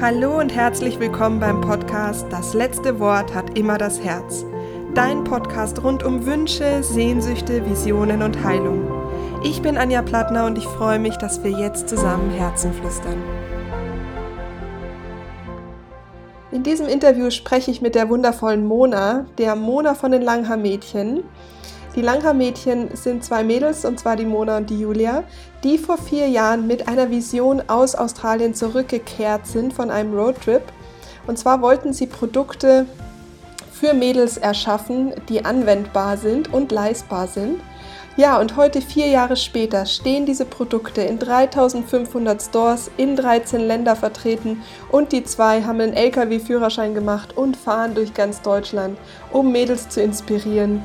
Hallo und herzlich willkommen beim Podcast Das letzte Wort hat immer das Herz. Dein Podcast rund um Wünsche, Sehnsüchte, Visionen und Heilung. Ich bin Anja Plattner und ich freue mich, dass wir jetzt zusammen Herzen flüstern. In diesem Interview spreche ich mit der wundervollen Mona, der Mona von den Langhaar-Mädchen. Die Langhaar-Mädchen sind zwei Mädels, und zwar die Mona und die Julia, die vor vier Jahren mit einer Vision aus Australien zurückgekehrt sind von einem Roadtrip. Und zwar wollten sie Produkte für Mädels erschaffen, die anwendbar sind und leistbar sind. Ja, und heute, vier Jahre später, stehen diese Produkte in 3500 Stores in 13 Länder vertreten und die zwei haben einen LKW-Führerschein gemacht und fahren durch ganz Deutschland, um Mädels zu inspirieren,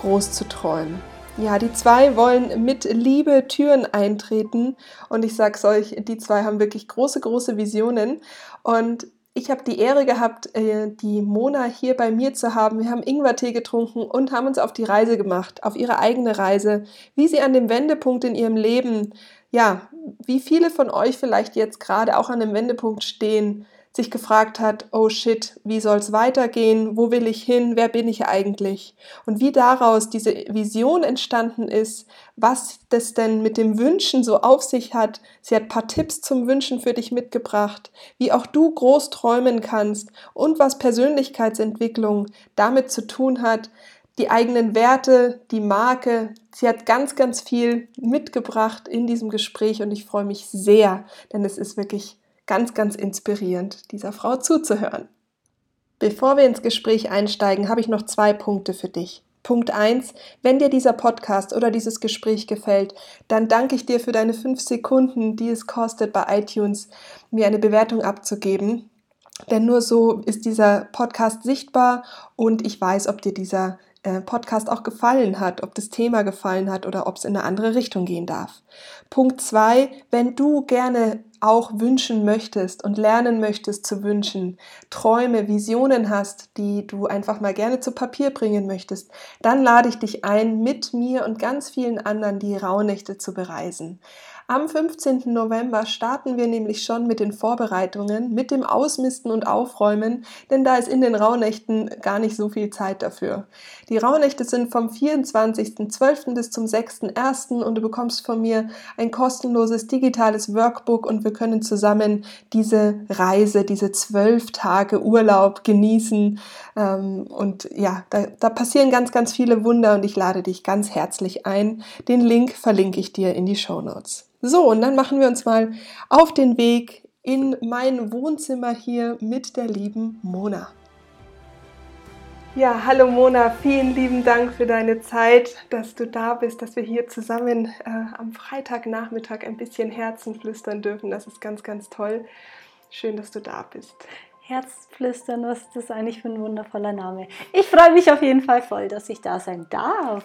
groß zu träumen. Ja, die zwei wollen mit Liebe Türen eintreten und ich sag's euch, die zwei haben wirklich große, große Visionen und ich habe die Ehre gehabt, äh, die Mona hier bei mir zu haben. Wir haben Ingwertee getrunken und haben uns auf die Reise gemacht, auf ihre eigene Reise, wie sie an dem Wendepunkt in ihrem Leben, ja, wie viele von euch vielleicht jetzt gerade auch an dem Wendepunkt stehen, sich gefragt hat, oh shit, wie soll es weitergehen? Wo will ich hin? Wer bin ich eigentlich? Und wie daraus diese Vision entstanden ist, was das denn mit dem Wünschen so auf sich hat. Sie hat ein paar Tipps zum Wünschen für dich mitgebracht, wie auch du groß träumen kannst und was Persönlichkeitsentwicklung damit zu tun hat, die eigenen Werte, die Marke. Sie hat ganz, ganz viel mitgebracht in diesem Gespräch und ich freue mich sehr, denn es ist wirklich ganz, ganz inspirierend, dieser Frau zuzuhören. Bevor wir ins Gespräch einsteigen, habe ich noch zwei Punkte für dich. Punkt 1. Wenn dir dieser Podcast oder dieses Gespräch gefällt, dann danke ich dir für deine fünf Sekunden, die es kostet, bei iTunes mir eine Bewertung abzugeben. Denn nur so ist dieser Podcast sichtbar und ich weiß, ob dir dieser äh, Podcast auch gefallen hat, ob das Thema gefallen hat oder ob es in eine andere Richtung gehen darf. Punkt zwei, wenn du gerne auch wünschen möchtest und lernen möchtest zu wünschen, Träume, Visionen hast, die du einfach mal gerne zu Papier bringen möchtest, dann lade ich dich ein, mit mir und ganz vielen anderen die Rauhnächte zu bereisen. Am 15. November starten wir nämlich schon mit den Vorbereitungen, mit dem Ausmisten und Aufräumen, denn da ist in den Rauhnächten gar nicht so viel Zeit dafür. Die Rauhnächte sind vom 24.12. bis zum 6.1. und du bekommst von mir ein kostenloses digitales Workbook und wir können zusammen diese Reise, diese zwölf Tage Urlaub genießen. Ähm, und ja, da, da passieren ganz, ganz viele Wunder und ich lade dich ganz herzlich ein. Den Link verlinke ich dir in die Show Notes. So, und dann machen wir uns mal auf den Weg in mein Wohnzimmer hier mit der lieben Mona. Ja, hallo Mona, vielen lieben Dank für deine Zeit, dass du da bist, dass wir hier zusammen äh, am Freitagnachmittag ein bisschen Herzen flüstern dürfen. Das ist ganz, ganz toll. Schön, dass du da bist. Herzflüstern, was ist das eigentlich für ein wundervoller Name? Ich freue mich auf jeden Fall voll, dass ich da sein darf.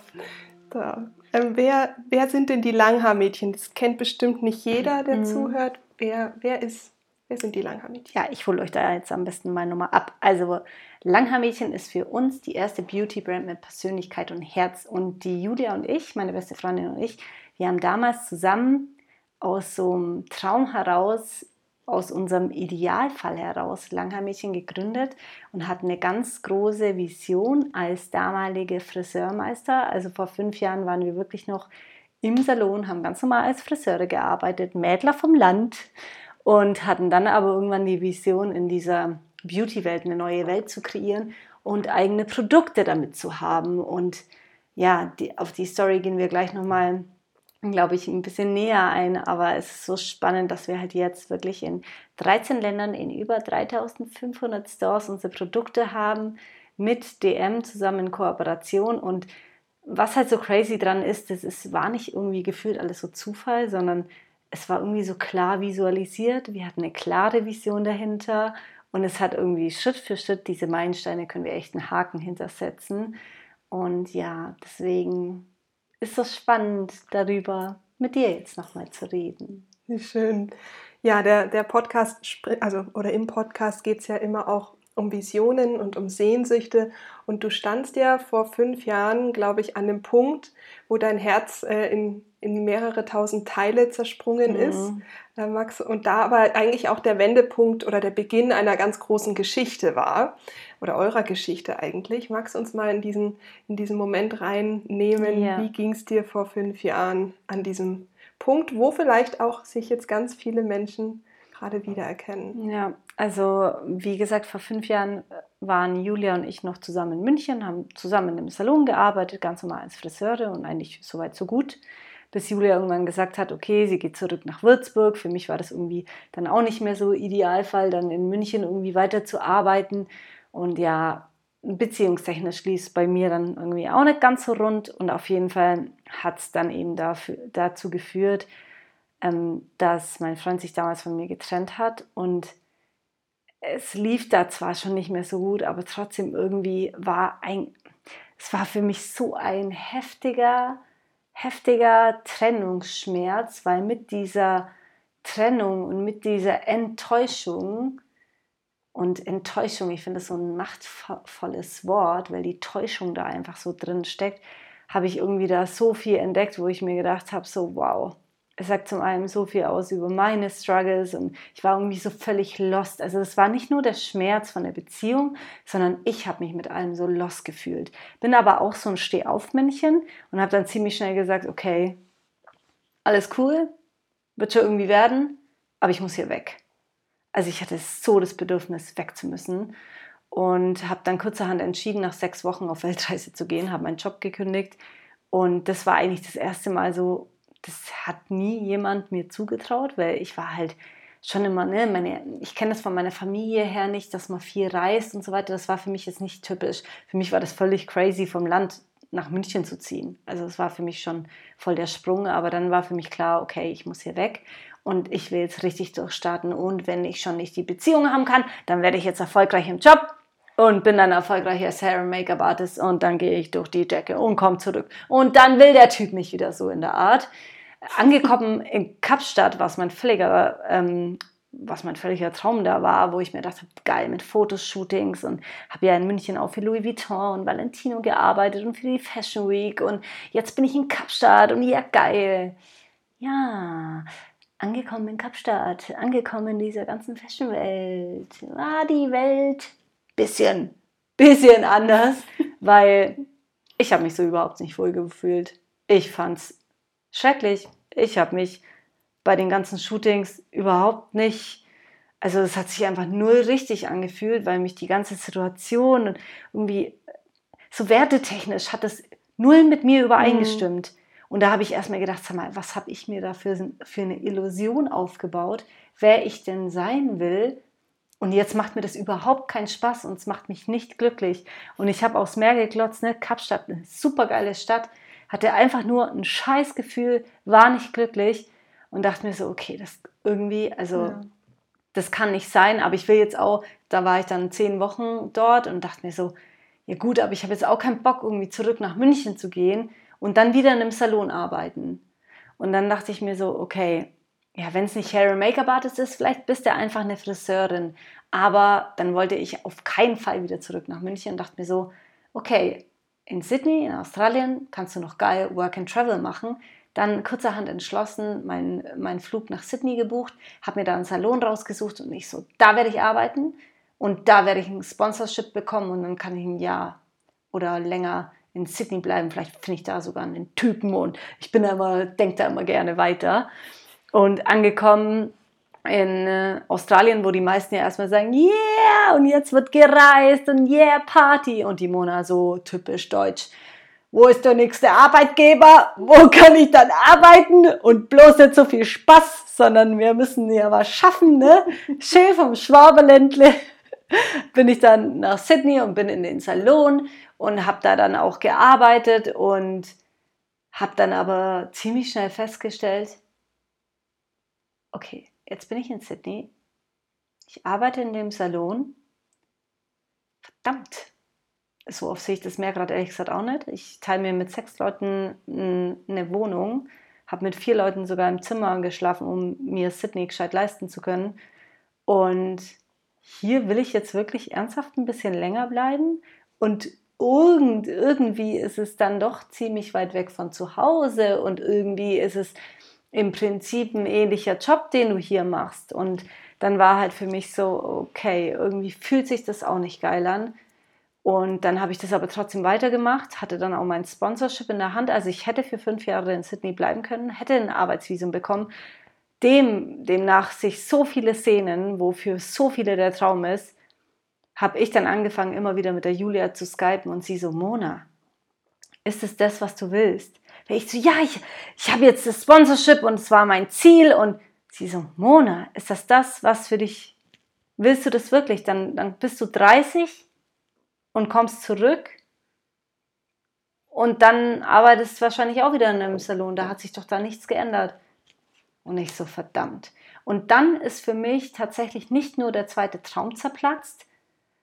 Da. Ähm, wer, wer sind denn die Langhaarmädchen? Das kennt bestimmt nicht jeder, der mhm. zuhört. Wer, wer, ist, wer sind die Langhaarmädchen? Ja, ich hole euch da jetzt am besten mal nochmal ab. Also, Langhaarmädchen ist für uns die erste Beauty-Brand mit Persönlichkeit und Herz. Und die Julia und ich, meine beste Freundin und ich, wir haben damals zusammen aus so einem Traum heraus aus unserem Idealfall heraus Langhaarmädchen gegründet und hatten eine ganz große Vision als damalige Friseurmeister. Also vor fünf Jahren waren wir wirklich noch im Salon, haben ganz normal als Friseure gearbeitet, Mädler vom Land und hatten dann aber irgendwann die Vision, in dieser Beauty-Welt eine neue Welt zu kreieren und eigene Produkte damit zu haben. Und ja, die, auf die Story gehen wir gleich nochmal glaube ich, ein bisschen näher ein. Aber es ist so spannend, dass wir halt jetzt wirklich in 13 Ländern in über 3500 Stores unsere Produkte haben, mit DM zusammen in Kooperation. Und was halt so crazy dran ist, das ist, war nicht irgendwie gefühlt alles so Zufall, sondern es war irgendwie so klar visualisiert. Wir hatten eine klare Vision dahinter. Und es hat irgendwie Schritt für Schritt diese Meilensteine können wir echt einen Haken hintersetzen. Und ja, deswegen ist es spannend, darüber mit dir jetzt nochmal zu reden. Wie schön. Ja, der, der Podcast, also oder im Podcast geht es ja immer auch um Visionen und um Sehnsüchte. Und du standst ja vor fünf Jahren, glaube ich, an dem Punkt, wo dein Herz äh, in, in mehrere tausend Teile zersprungen mhm. ist, äh, Max. Und da aber eigentlich auch der Wendepunkt oder der Beginn einer ganz großen Geschichte war. Oder eurer Geschichte eigentlich. Magst du uns mal in diesen, in diesen Moment reinnehmen? Ja. Wie ging es dir vor fünf Jahren an diesem Punkt, wo vielleicht auch sich jetzt ganz viele Menschen gerade wiedererkennen? Ja, also wie gesagt, vor fünf Jahren äh, waren Julia und ich noch zusammen in München, haben zusammen in einem Salon gearbeitet, ganz normal als Friseure und eigentlich so weit so gut. Bis Julia irgendwann gesagt hat, okay, sie geht zurück nach Würzburg. Für mich war das irgendwie dann auch nicht mehr so Idealfall, dann in München irgendwie weiter zu arbeiten. Und ja, beziehungstechnisch lief es bei mir dann irgendwie auch nicht ganz so rund. Und auf jeden Fall hat es dann eben dafür, dazu geführt, ähm, dass mein Freund sich damals von mir getrennt hat und es lief da zwar schon nicht mehr so gut, aber trotzdem irgendwie war ein, es war für mich so ein heftiger, heftiger Trennungsschmerz, weil mit dieser Trennung und mit dieser Enttäuschung und Enttäuschung, ich finde das so ein machtvolles Wort, weil die Täuschung da einfach so drin steckt, habe ich irgendwie da so viel entdeckt, wo ich mir gedacht habe, so wow, es sagt zum einen so viel aus über meine Struggles und ich war irgendwie so völlig lost. Also es war nicht nur der Schmerz von der Beziehung, sondern ich habe mich mit allem so lost gefühlt. Bin aber auch so ein Stehaufmännchen und habe dann ziemlich schnell gesagt, okay, alles cool, wird schon irgendwie werden, aber ich muss hier weg. Also ich hatte so das Bedürfnis, weg zu müssen und habe dann kurzerhand entschieden, nach sechs Wochen auf Weltreise zu gehen, habe meinen Job gekündigt und das war eigentlich das erste Mal so das hat nie jemand mir zugetraut, weil ich war halt schon immer, ne, meine, ich kenne das von meiner Familie her nicht, dass man viel reist und so weiter. Das war für mich jetzt nicht typisch. Für mich war das völlig crazy, vom Land nach München zu ziehen. Also es war für mich schon voll der Sprung, aber dann war für mich klar, okay, ich muss hier weg und ich will jetzt richtig durchstarten. Und wenn ich schon nicht die Beziehung haben kann, dann werde ich jetzt erfolgreich im Job und bin dann erfolgreicher Hair- Make-up Artist und dann gehe ich durch die Decke und komme zurück. Und dann will der Typ mich wieder so in der Art angekommen in Kapstadt, was mein völliger, ähm, was mein völliger Traum da war, wo ich mir dachte, geil, mit Fotoshootings und habe ja in München auch für Louis Vuitton und Valentino gearbeitet und für die Fashion Week und jetzt bin ich in Kapstadt und ja, geil. Ja, angekommen in Kapstadt, angekommen in dieser ganzen Fashion-Welt, war die Welt bisschen, bisschen anders, weil ich habe mich so überhaupt nicht wohl gefühlt. Ich fand's schrecklich. Ich habe mich bei den ganzen Shootings überhaupt nicht, also es hat sich einfach null richtig angefühlt, weil mich die ganze Situation und irgendwie so wertetechnisch hat das null mit mir übereingestimmt. Mhm. Und da habe ich erstmal gedacht, sag mal, was habe ich mir da für, eine Illusion aufgebaut, wer ich denn sein will. Und jetzt macht mir das überhaupt keinen Spaß und es macht mich nicht glücklich. Und ich habe aufs Meer geklotzt, ne? Kapstadt, eine super geile Stadt hatte einfach nur ein Scheißgefühl, war nicht glücklich und dachte mir so, okay, das irgendwie, also ja. das kann nicht sein, aber ich will jetzt auch, da war ich dann zehn Wochen dort und dachte mir so, ja gut, aber ich habe jetzt auch keinen Bock, irgendwie zurück nach München zu gehen und dann wieder in einem Salon arbeiten. Und dann dachte ich mir so, okay, ja, wenn es nicht Hair and Make-up Artist ist, vielleicht bist du einfach eine Friseurin. Aber dann wollte ich auf keinen Fall wieder zurück nach München und dachte mir so, okay, in Sydney, in Australien, kannst du noch geil Work and Travel machen. Dann kurzerhand entschlossen, meinen mein Flug nach Sydney gebucht, habe mir da einen Salon rausgesucht und ich so, da werde ich arbeiten und da werde ich ein Sponsorship bekommen und dann kann ich ein Jahr oder länger in Sydney bleiben. Vielleicht finde ich da sogar einen Typen und ich bin da immer, denke da immer gerne weiter. Und angekommen in äh, Australien, wo die meisten ja erstmal sagen, yeah, und jetzt wird gereist und yeah, Party. Und die Mona so typisch deutsch. Wo ist der nächste Arbeitgeber? Wo kann ich dann arbeiten? Und bloß nicht so viel Spaß, sondern wir müssen ja was schaffen, ne? Schön vom Schwabeländle bin ich dann nach Sydney und bin in den Salon und habe da dann auch gearbeitet und habe dann aber ziemlich schnell festgestellt, okay, jetzt bin ich in Sydney, ich arbeite in dem Salon. Verdammt, so oft sehe ich das mehr gerade ehrlich gesagt auch nicht. Ich teile mir mit sechs Leuten eine Wohnung, habe mit vier Leuten sogar im Zimmer geschlafen, um mir Sydney gescheit leisten zu können. Und hier will ich jetzt wirklich ernsthaft ein bisschen länger bleiben und irgend, irgendwie ist es dann doch ziemlich weit weg von zu Hause und irgendwie ist es im Prinzip ein ähnlicher Job, den du hier machst. Und dann war halt für mich so, okay, irgendwie fühlt sich das auch nicht geil an. Und dann habe ich das aber trotzdem weitergemacht, hatte dann auch mein Sponsorship in der Hand. Also ich hätte für fünf Jahre in Sydney bleiben können, hätte ein Arbeitsvisum bekommen. Dem, demnach sich so viele Szenen, wofür so viele der Traum ist, habe ich dann angefangen, immer wieder mit der Julia zu skypen und sie so, Mona, ist es das, was du willst? Weil ich so, ja, ich, ich habe jetzt das Sponsorship und es war mein Ziel und sie so, Mona, ist das das, was für dich, willst du das wirklich? Dann, dann bist du 30 und kommst zurück und dann arbeitest du wahrscheinlich auch wieder in einem Salon, da hat sich doch da nichts geändert. Und ich so, verdammt. Und dann ist für mich tatsächlich nicht nur der zweite Traum zerplatzt,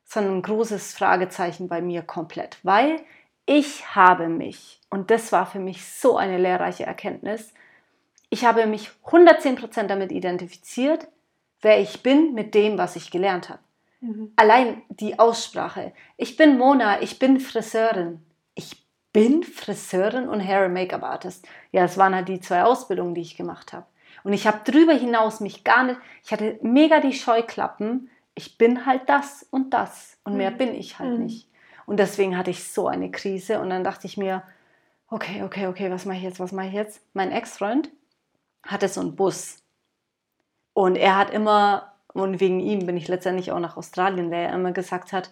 sondern ein großes Fragezeichen bei mir komplett, weil ich habe mich, und das war für mich so eine lehrreiche Erkenntnis, ich habe mich 110% damit identifiziert, wer ich bin mit dem, was ich gelernt habe. Mhm. Allein die Aussprache. Ich bin Mona, ich bin Friseurin. Ich bin Friseurin und Hair- and Make-up-Artist. Ja, es waren halt die zwei Ausbildungen, die ich gemacht habe. Und ich habe drüber hinaus mich gar nicht, ich hatte mega die Scheuklappen. Ich bin halt das und das und mehr mhm. bin ich halt mhm. nicht. Und deswegen hatte ich so eine Krise und dann dachte ich mir, okay, okay, okay, was mache ich jetzt, was mache ich jetzt? Mein Ex-Freund hatte so einen Bus und er hat immer und wegen ihm bin ich letztendlich auch nach Australien, weil er immer gesagt hat,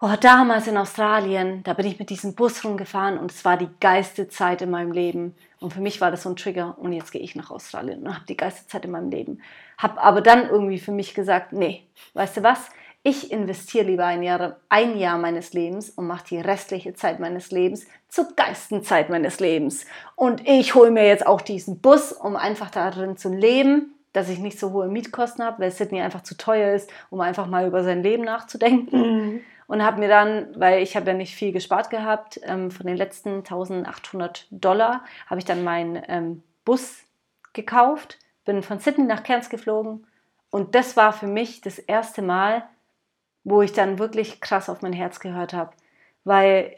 oh, damals in Australien, da bin ich mit diesem Bus rumgefahren und es war die geilste Zeit in meinem Leben. Und für mich war das so ein Trigger und jetzt gehe ich nach Australien und habe die geilste Zeit in meinem Leben. Habe aber dann irgendwie für mich gesagt, nee, weißt du was? Ich investiere lieber ein Jahr, ein Jahr meines Lebens und mache die restliche Zeit meines Lebens zur geilsten Zeit meines Lebens. Und ich hole mir jetzt auch diesen Bus, um einfach darin zu leben dass ich nicht so hohe Mietkosten habe, weil Sydney einfach zu teuer ist, um einfach mal über sein Leben nachzudenken. Mhm. Und habe mir dann, weil ich habe ja nicht viel gespart gehabt, ähm, von den letzten 1800 Dollar habe ich dann meinen ähm, Bus gekauft, bin von Sydney nach Cairns geflogen und das war für mich das erste Mal, wo ich dann wirklich krass auf mein Herz gehört habe, weil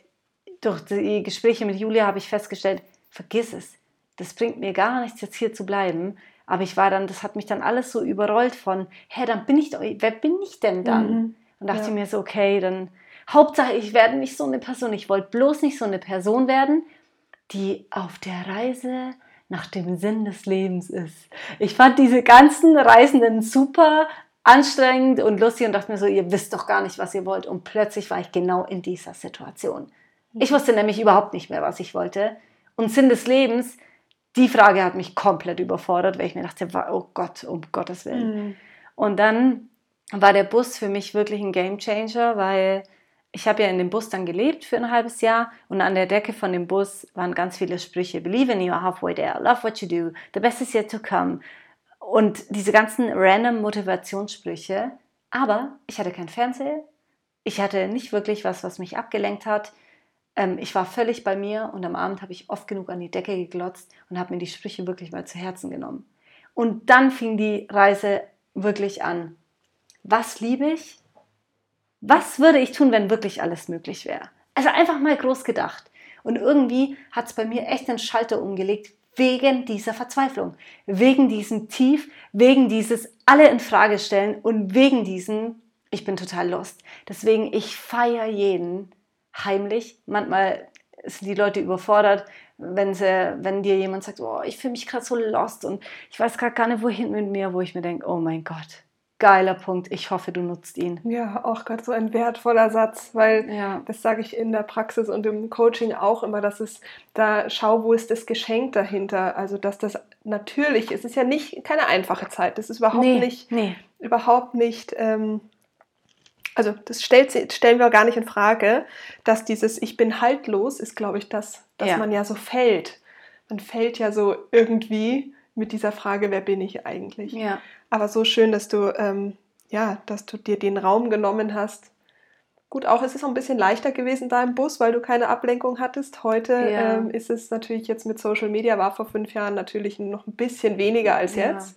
durch die Gespräche mit Julia habe ich festgestellt, vergiss es, das bringt mir gar nichts, jetzt hier zu bleiben, aber ich war dann, das hat mich dann alles so überrollt von, hä, dann bin ich wer bin ich denn dann? Mhm. Und dachte ja. mir so, okay, dann Hauptsache, ich werde nicht so eine Person. Ich wollte bloß nicht so eine Person werden, die auf der Reise nach dem Sinn des Lebens ist. Ich fand diese ganzen Reisenden super anstrengend und lustig und dachte mir so, ihr wisst doch gar nicht, was ihr wollt. Und plötzlich war ich genau in dieser Situation. Ich wusste nämlich überhaupt nicht mehr, was ich wollte. Und Sinn des Lebens die Frage hat mich komplett überfordert, weil ich mir dachte, oh Gott, um Gottes Willen. Mhm. Und dann war der Bus für mich wirklich ein Game Changer, weil ich habe ja in dem Bus dann gelebt für ein halbes Jahr und an der Decke von dem Bus waren ganz viele Sprüche. Believe in you halfway there, love what you do, the best is yet to come. Und diese ganzen random Motivationssprüche. Aber ich hatte kein Fernseher, ich hatte nicht wirklich was, was mich abgelenkt hat. Ähm, ich war völlig bei mir und am Abend habe ich oft genug an die Decke geglotzt und habe mir die Sprüche wirklich mal zu Herzen genommen. Und dann fing die Reise wirklich an. Was liebe ich? Was würde ich tun, wenn wirklich alles möglich wäre? Also einfach mal groß gedacht. Und irgendwie hat es bei mir echt einen Schalter umgelegt wegen dieser Verzweiflung, wegen diesem Tief, wegen dieses alle in Frage stellen und wegen diesem ich bin total lost. Deswegen ich feiere jeden, heimlich. Manchmal sind die Leute überfordert, wenn, sie, wenn dir jemand sagt, oh, ich fühle mich gerade so lost und ich weiß gerade gar nicht, wohin mit mir, wo ich mir denke, oh mein Gott, geiler Punkt. Ich hoffe, du nutzt ihn. Ja, auch gerade so ein wertvoller Satz, weil ja. das sage ich in der Praxis und im Coaching auch immer, dass es da schau, wo ist das Geschenk dahinter. Also dass das natürlich, es ist ja nicht keine einfache Zeit. Das ist überhaupt nee, nicht, nee. überhaupt nicht. Ähm, also das stellt, stellen wir gar nicht in Frage, dass dieses Ich bin haltlos ist, glaube ich, das, dass ja. man ja so fällt. Man fällt ja so irgendwie mit dieser Frage, wer bin ich eigentlich? Ja. Aber so schön, dass du, ähm, ja, dass du dir den Raum genommen hast. Gut, auch es ist auch ein bisschen leichter gewesen da im Bus, weil du keine Ablenkung hattest. Heute ja. ähm, ist es natürlich jetzt mit Social Media, war vor fünf Jahren natürlich noch ein bisschen weniger als jetzt.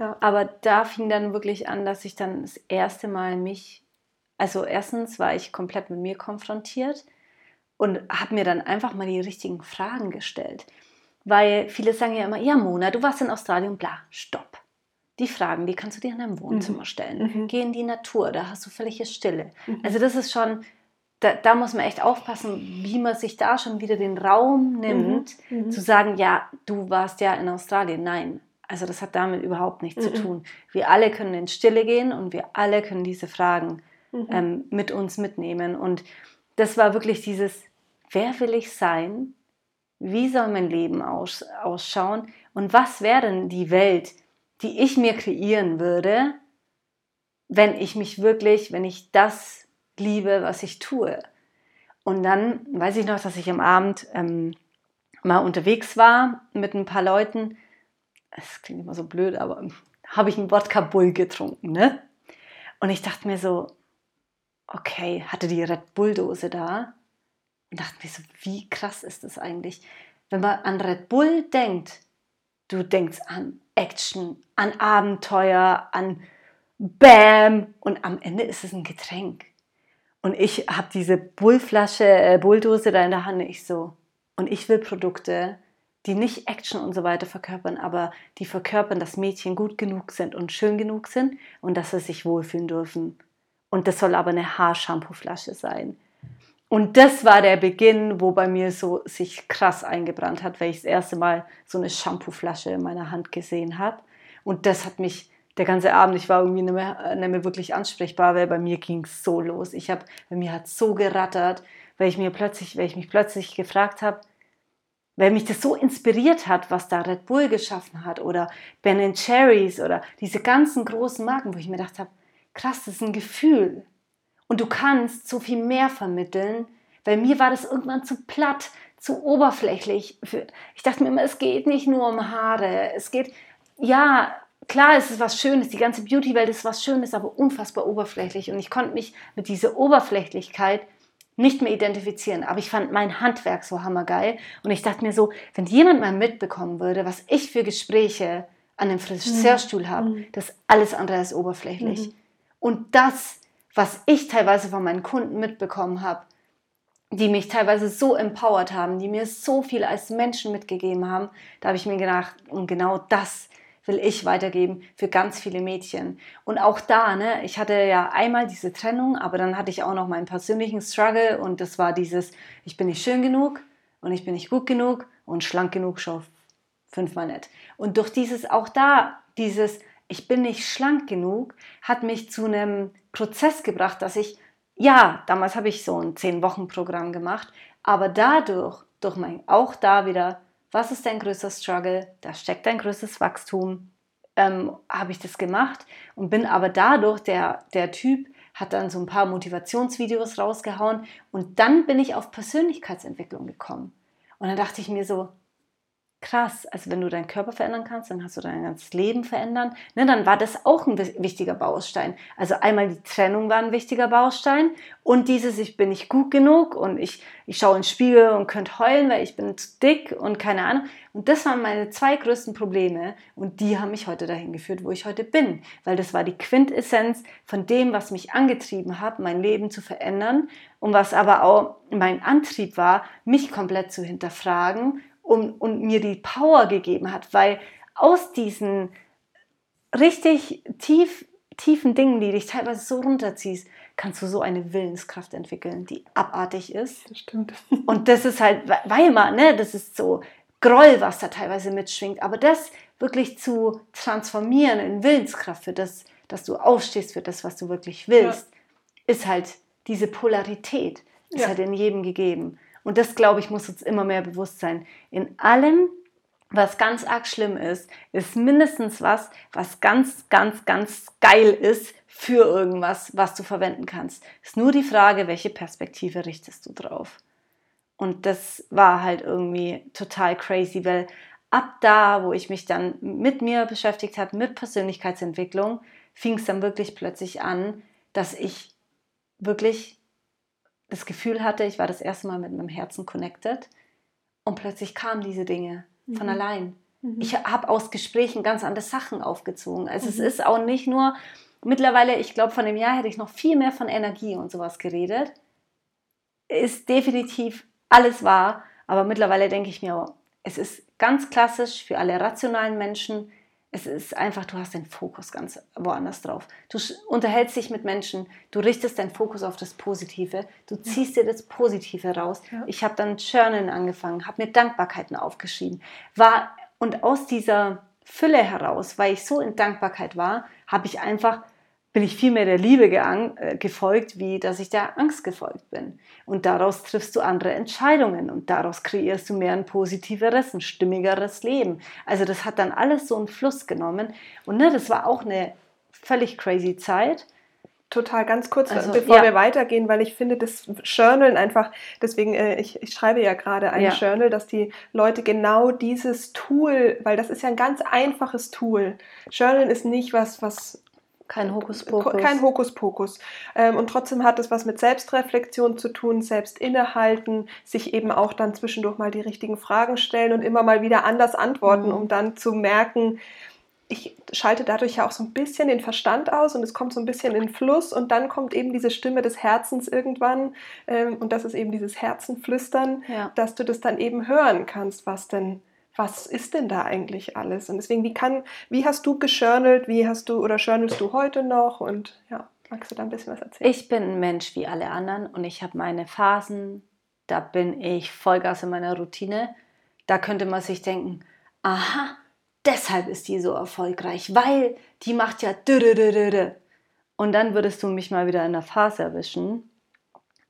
Ja. Aber da fing dann wirklich an, dass ich dann das erste Mal mich, also erstens war ich komplett mit mir konfrontiert und habe mir dann einfach mal die richtigen Fragen gestellt. Weil viele sagen ja immer, ja Mona, du warst in Australien, bla, stopp. Die Fragen, die kannst du dir in deinem Wohnzimmer mhm. stellen. Mhm. Geh in die Natur, da hast du völlige Stille. Mhm. Also das ist schon, da, da, muss man echt aufpassen, wie man sich da schon wieder den Raum nimmt, mhm. Mhm. zu sagen, ja, du warst ja in Australien. Nein, also das hat damit überhaupt nichts zu mhm. tun. Wir alle können in Stille gehen und wir alle können diese Fragen ähm, mit uns mitnehmen. Und das war wirklich dieses, wer will ich sein? Wie soll mein Leben aus, ausschauen? Und was wäre denn die Welt, die ich mir kreieren würde, wenn ich mich wirklich, wenn ich das liebe, was ich tue? Und dann weiß ich noch, dass ich am Abend ähm, mal unterwegs war mit ein paar Leuten. Es klingt immer so blöd, aber habe ich einen Wodka Bull getrunken, ne? Und ich dachte mir so, okay, hatte die Red Bull Dose da und dachte mir so, wie krass ist das eigentlich? Wenn man an Red Bull denkt, du denkst an Action, an Abenteuer, an Bam und am Ende ist es ein Getränk. Und ich habe diese Bullflasche, äh, Bulldose da in der Hand, ich so, und ich will Produkte, die nicht Action und so weiter verkörpern, aber die verkörpern, dass Mädchen gut genug sind und schön genug sind und dass sie sich wohlfühlen dürfen. Und das soll aber eine Haarshampoo-Flasche sein. Und das war der Beginn, wo bei mir so sich krass eingebrannt hat, weil ich das erste Mal so eine Shampooflasche in meiner Hand gesehen habe. Und das hat mich der ganze Abend, ich war irgendwie nicht mehr, nicht mehr wirklich ansprechbar, weil bei mir ging es so los. Ich habe, bei mir hat so gerattert, weil ich mir plötzlich, weil ich mich plötzlich gefragt habe, weil mich das so inspiriert hat, was da Red Bull geschaffen hat oder Ben Cherries oder diese ganzen großen Marken, wo ich mir gedacht habe, krass, das ist ein Gefühl. Und du kannst so viel mehr vermitteln, weil mir war das irgendwann zu platt, zu oberflächlich. Ich dachte mir immer, es geht nicht nur um Haare. Es geht, ja, klar, es ist was Schönes, die ganze Beauty-Welt ist was Schönes, aber unfassbar oberflächlich. Und ich konnte mich mit dieser Oberflächlichkeit nicht mehr identifizieren. Aber ich fand mein Handwerk so hammergeil. Und ich dachte mir so, wenn jemand mal mitbekommen würde, was ich für Gespräche an dem Friseurstuhl mhm. habe, mhm. das alles andere als oberflächlich. Mhm. Und das was ich teilweise von meinen Kunden mitbekommen habe, die mich teilweise so empowered haben, die mir so viel als Menschen mitgegeben haben, da habe ich mir gedacht, und genau das will ich weitergeben für ganz viele Mädchen. Und auch da, ne, ich hatte ja einmal diese Trennung, aber dann hatte ich auch noch meinen persönlichen Struggle und das war dieses, ich bin nicht schön genug und ich bin nicht gut genug und schlank genug, schon fünfmal nett. Und durch dieses, auch da, dieses, ich bin nicht schlank genug, hat mich zu einem Prozess gebracht, dass ich, ja, damals habe ich so ein 10-Wochen-Programm gemacht, aber dadurch, durch mein, auch da wieder, was ist dein größter Struggle? Da steckt dein größtes Wachstum. Ähm, habe ich das gemacht und bin aber dadurch, der, der Typ hat dann so ein paar Motivationsvideos rausgehauen und dann bin ich auf Persönlichkeitsentwicklung gekommen. Und dann dachte ich mir so, krass, also wenn du deinen Körper verändern kannst, dann hast du dein ganzes Leben verändern. Ne, dann war das auch ein wichtiger Baustein. Also einmal die Trennung war ein wichtiger Baustein und dieses, ich bin nicht gut genug und ich, ich schaue in den Spiegel und könnte heulen, weil ich bin zu dick und keine Ahnung. Und das waren meine zwei größten Probleme und die haben mich heute dahin geführt, wo ich heute bin. Weil das war die Quintessenz von dem, was mich angetrieben hat, mein Leben zu verändern und was aber auch mein Antrieb war, mich komplett zu hinterfragen und, und mir die Power gegeben hat, weil aus diesen richtig tief, tiefen Dingen, die dich teilweise so runterziehst, kannst du so eine Willenskraft entwickeln, die abartig ist. Das stimmt. Und das ist halt, weil man, ne, das ist so Groll, was da teilweise mitschwingt, aber das wirklich zu transformieren in Willenskraft für das, dass du aufstehst für das, was du wirklich willst, ja. ist halt diese Polarität, ist ja. halt in jedem gegeben. Und das, glaube ich, muss uns immer mehr bewusst sein. In allem, was ganz arg schlimm ist, ist mindestens was, was ganz, ganz, ganz geil ist für irgendwas, was du verwenden kannst. Ist nur die Frage, welche Perspektive richtest du drauf. Und das war halt irgendwie total crazy, weil ab da, wo ich mich dann mit mir beschäftigt habe, mit Persönlichkeitsentwicklung, fing es dann wirklich plötzlich an, dass ich wirklich das Gefühl hatte, ich war das erste Mal mit meinem Herzen connected und plötzlich kamen diese Dinge von mhm. allein. Mhm. Ich habe aus Gesprächen ganz andere Sachen aufgezogen. Also mhm. es ist auch nicht nur, mittlerweile, ich glaube, von dem Jahr hätte ich noch viel mehr von Energie und sowas geredet. Ist definitiv alles wahr, aber mittlerweile denke ich mir, es ist ganz klassisch für alle rationalen Menschen, es ist einfach, du hast den Fokus ganz woanders drauf. Du unterhältst dich mit Menschen, du richtest deinen Fokus auf das Positive, du ziehst dir das Positive raus. Ja. Ich habe dann Journalen angefangen, habe mir Dankbarkeiten aufgeschrieben. War, und aus dieser Fülle heraus, weil ich so in Dankbarkeit war, habe ich einfach bin ich viel mehr der Liebe äh, gefolgt, wie dass ich der Angst gefolgt bin. Und daraus triffst du andere Entscheidungen und daraus kreierst du mehr ein positiveres, ein stimmigeres Leben. Also das hat dann alles so einen Fluss genommen. Und ne, das war auch eine völlig crazy Zeit. Total, ganz kurz, also, bevor ja. wir weitergehen, weil ich finde, das Journalen einfach, deswegen, äh, ich, ich schreibe ja gerade ein ja. Journal, dass die Leute genau dieses Tool, weil das ist ja ein ganz einfaches Tool. Journalen ist nicht was, was kein Hokuspokus. Kein Hokuspokus. Ähm, und trotzdem hat es was mit Selbstreflexion zu tun, selbst innehalten, sich eben auch dann zwischendurch mal die richtigen Fragen stellen und immer mal wieder anders antworten, mhm. um dann zu merken, ich schalte dadurch ja auch so ein bisschen den Verstand aus und es kommt so ein bisschen in Fluss und dann kommt eben diese Stimme des Herzens irgendwann ähm, und das ist eben dieses Herzenflüstern, ja. dass du das dann eben hören kannst, was denn was ist denn da eigentlich alles? Und deswegen, wie kann, wie hast du geschörnelt, wie hast du oder schörnelst du heute noch? Und ja, magst du da ein bisschen was erzählen? Ich bin ein Mensch wie alle anderen und ich habe meine Phasen, da bin ich Vollgas in meiner Routine. Da könnte man sich denken, aha, deshalb ist die so erfolgreich, weil die macht ja und dann würdest du mich mal wieder in der Phase erwischen,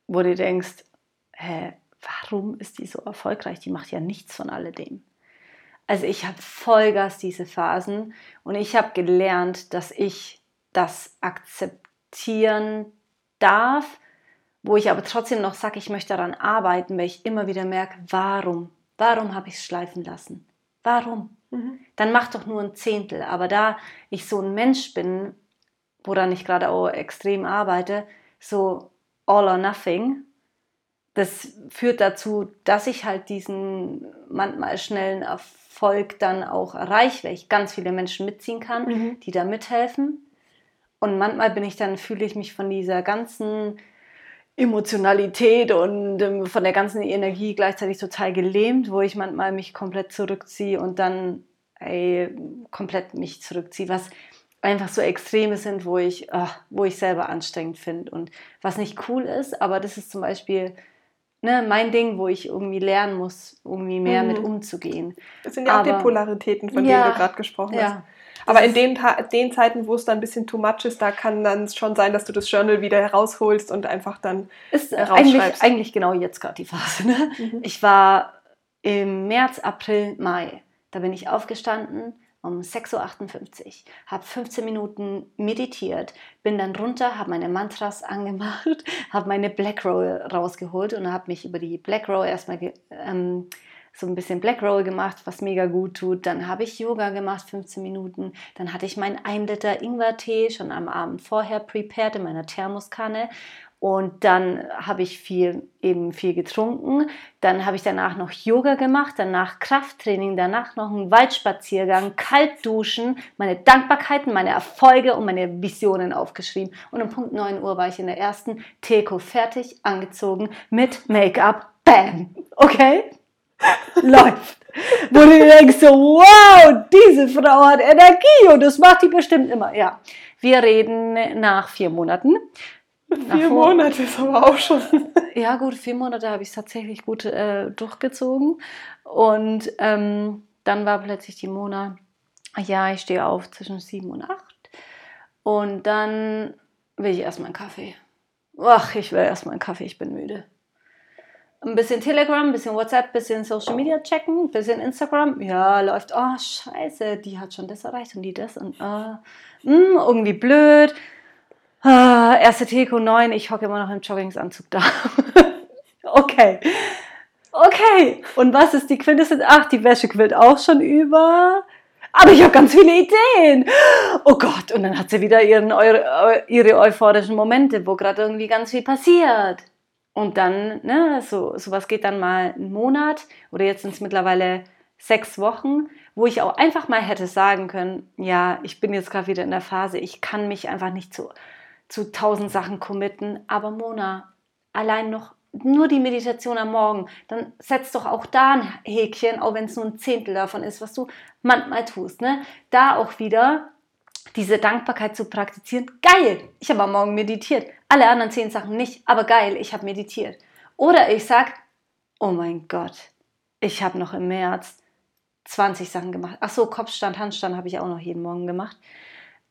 wo du denkst, hä, warum ist die so erfolgreich? Die macht ja nichts von alledem. Also ich habe Vollgas diese Phasen und ich habe gelernt, dass ich das akzeptieren darf, wo ich aber trotzdem noch sage, ich möchte daran arbeiten, weil ich immer wieder merke, warum? Warum habe ich es schleifen lassen? Warum? Mhm. Dann mach doch nur ein Zehntel. Aber da ich so ein Mensch bin, woran ich gerade auch extrem arbeite, so all or nothing, das führt dazu, dass ich halt diesen manchmal schnellen Erfolg dann auch erreiche, weil ich ganz viele Menschen mitziehen kann, mhm. die da mithelfen. Und manchmal bin ich dann, fühle ich mich von dieser ganzen Emotionalität und ähm, von der ganzen Energie gleichzeitig total gelähmt, wo ich manchmal mich komplett zurückziehe und dann ey, komplett mich zurückziehe, was einfach so Extreme sind, wo ich, ach, wo ich selber anstrengend finde und was nicht cool ist, aber das ist zum Beispiel ne, mein Ding, wo ich irgendwie lernen muss, irgendwie mehr mhm. mit umzugehen. Das sind ja auch die Polaritäten, von ja, denen du gerade gesprochen ja, hast. Aber in den, den Zeiten, wo es dann ein bisschen too much ist, da kann dann schon sein, dass du das Journal wieder herausholst und einfach dann ist eigentlich, eigentlich genau jetzt gerade die Phase. Ne? Mhm. Ich war im März, April, Mai. Da bin ich aufgestanden um 6.58 Uhr, habe 15 Minuten meditiert, bin dann runter, habe meine Mantras angemacht, habe meine Black Roll rausgeholt und habe mich über die Black Roll erstmal ähm, so ein bisschen Black Roll gemacht, was mega gut tut. Dann habe ich Yoga gemacht, 15 Minuten. Dann hatte ich meinen 1 Liter Ingwer-Tee schon am Abend vorher prepared in meiner Thermoskanne und dann habe ich viel, eben viel getrunken. Dann habe ich danach noch Yoga gemacht, danach Krafttraining, danach noch einen Waldspaziergang, kalt duschen, meine Dankbarkeiten, meine Erfolge und meine Visionen aufgeschrieben. Und um Punkt 9 Uhr war ich in der ersten Teko fertig, angezogen, mit Make-up. Bam! Okay? Läuft. Wo du denkst so, wow, diese Frau hat Energie und das macht die bestimmt immer. Ja, wir reden nach vier Monaten. Vier Monate ist aber auch schon. Ja, gut, vier Monate habe ich es tatsächlich gut äh, durchgezogen. Und ähm, dann war plötzlich die Mona, ja, ich stehe auf zwischen sieben und acht. Und dann will ich erstmal einen Kaffee. Ach, ich will erstmal einen Kaffee, ich bin müde. Ein bisschen Telegram, ein bisschen WhatsApp, ein bisschen Social Media checken, ein bisschen Instagram. Ja, läuft. Oh, scheiße, die hat schon das erreicht und die das und äh, mh, hm, irgendwie blöd. Ah, erste Teko 9, ich hocke immer noch im Joggingsanzug da. okay. Okay. Und was ist die Quintessenz? Ach, die Wäsche quillt auch schon über. Aber ich habe ganz viele Ideen. Oh Gott. Und dann hat sie wieder ihren, ihre euphorischen Momente, wo gerade irgendwie ganz viel passiert. Und dann, ne, so, sowas geht dann mal einen Monat oder jetzt sind es mittlerweile sechs Wochen, wo ich auch einfach mal hätte sagen können, ja, ich bin jetzt gerade wieder in der Phase, ich kann mich einfach nicht zu, zu tausend Sachen committen, aber Mona, allein noch nur die Meditation am Morgen, dann setz doch auch da ein Häkchen, auch wenn es nur ein Zehntel davon ist, was du manchmal tust. Ne? Da auch wieder diese Dankbarkeit zu praktizieren. Geil, ich habe am Morgen meditiert. Alle anderen zehn Sachen nicht, aber geil, ich habe meditiert. Oder ich sage, oh mein Gott, ich habe noch im März 20 Sachen gemacht. Ach so, Kopfstand, Handstand habe ich auch noch jeden Morgen gemacht.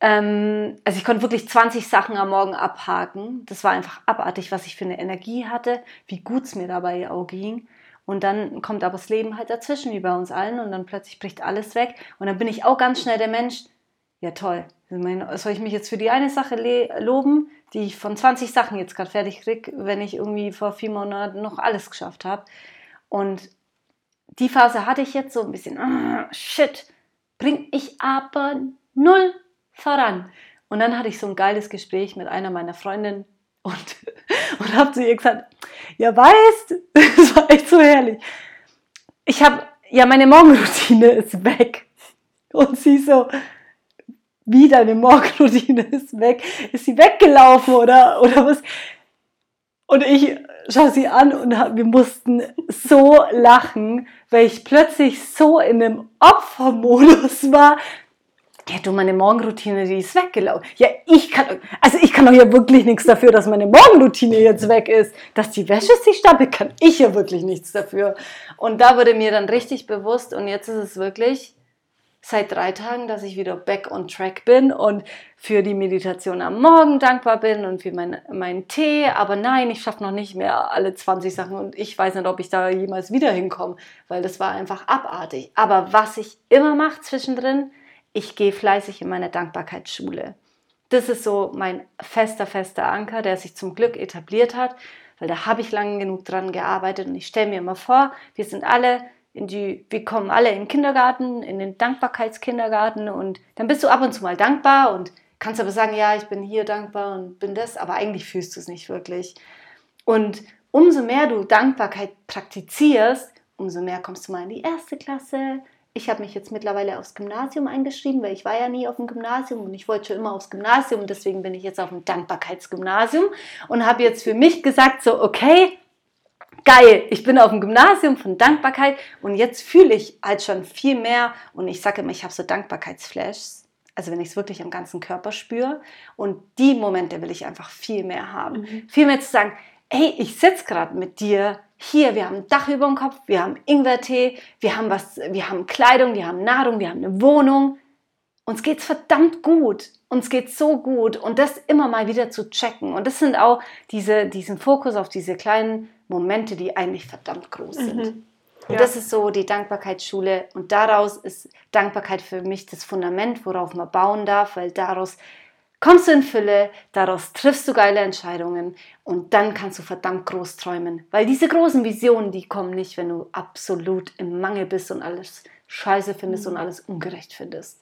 Ähm, also ich konnte wirklich 20 Sachen am Morgen abhaken. Das war einfach abartig, was ich für eine Energie hatte, wie gut es mir dabei auch ging. Und dann kommt aber das Leben halt dazwischen, wie bei uns allen. Und dann plötzlich bricht alles weg. Und dann bin ich auch ganz schnell der Mensch, ja toll, soll ich mich jetzt für die eine Sache loben, die ich von 20 Sachen jetzt gerade fertig kriege, wenn ich irgendwie vor vier Monaten noch alles geschafft habe. Und die Phase hatte ich jetzt so ein bisschen, oh, shit, bringe ich aber null voran. Und dann hatte ich so ein geiles Gespräch mit einer meiner Freundinnen und, und habe zu ihr gesagt, ja weißt, das war echt so herrlich. Ich habe, ja meine Morgenroutine ist weg. Und sie so, wie deine Morgenroutine ist weg. Ist sie weggelaufen oder, oder was? Und ich schaue sie an und wir mussten so lachen, weil ich plötzlich so in einem Opfermodus war. Ja, du, meine Morgenroutine, die ist weggelaufen. Ja, ich kann, also ich kann doch ja wirklich nichts dafür, dass meine Morgenroutine jetzt weg ist. Dass die Wäsche sich stapelt, kann ich ja wirklich nichts dafür. Und da wurde mir dann richtig bewusst und jetzt ist es wirklich, seit drei Tagen, dass ich wieder back on track bin und für die Meditation am Morgen dankbar bin und für meinen mein Tee. Aber nein, ich schaffe noch nicht mehr alle 20 Sachen und ich weiß nicht, ob ich da jemals wieder hinkomme, weil das war einfach abartig. Aber was ich immer mache zwischendrin, ich gehe fleißig in meine Dankbarkeitsschule. Das ist so mein fester, fester Anker, der sich zum Glück etabliert hat, weil da habe ich lange genug dran gearbeitet und ich stelle mir immer vor, wir sind alle in die, wir kommen alle in den Kindergarten, in den Dankbarkeitskindergarten und dann bist du ab und zu mal dankbar und kannst aber sagen, ja, ich bin hier dankbar und bin das, aber eigentlich fühlst du es nicht wirklich. Und umso mehr du Dankbarkeit praktizierst, umso mehr kommst du mal in die erste Klasse. Ich habe mich jetzt mittlerweile aufs Gymnasium eingeschrieben, weil ich war ja nie auf dem Gymnasium und ich wollte schon immer aufs Gymnasium und deswegen bin ich jetzt auf dem Dankbarkeitsgymnasium und habe jetzt für mich gesagt, so, okay, geil, ich bin auf dem Gymnasium von Dankbarkeit und jetzt fühle ich halt schon viel mehr und ich sage immer, ich habe so Dankbarkeitsflashs, also wenn ich es wirklich am ganzen Körper spüre und die Momente will ich einfach viel mehr haben. Mhm. Viel mehr zu sagen, hey, ich sitze gerade mit dir hier, wir haben ein Dach über dem Kopf, wir haben Ingwertee, wir haben was, wir haben Kleidung, wir haben Nahrung, wir haben eine Wohnung. Uns geht's verdammt gut. Uns geht's so gut. Und das immer mal wieder zu checken. Und das sind auch diese, diesen Fokus auf diese kleinen Momente, die eigentlich verdammt groß sind. Mhm. Und ja. das ist so die Dankbarkeitsschule. Und daraus ist Dankbarkeit für mich das Fundament, worauf man bauen darf, weil daraus kommst du in Fülle, daraus triffst du geile Entscheidungen und dann kannst du verdammt groß träumen. Weil diese großen Visionen, die kommen nicht, wenn du absolut im Mangel bist und alles scheiße findest mhm. und alles ungerecht findest.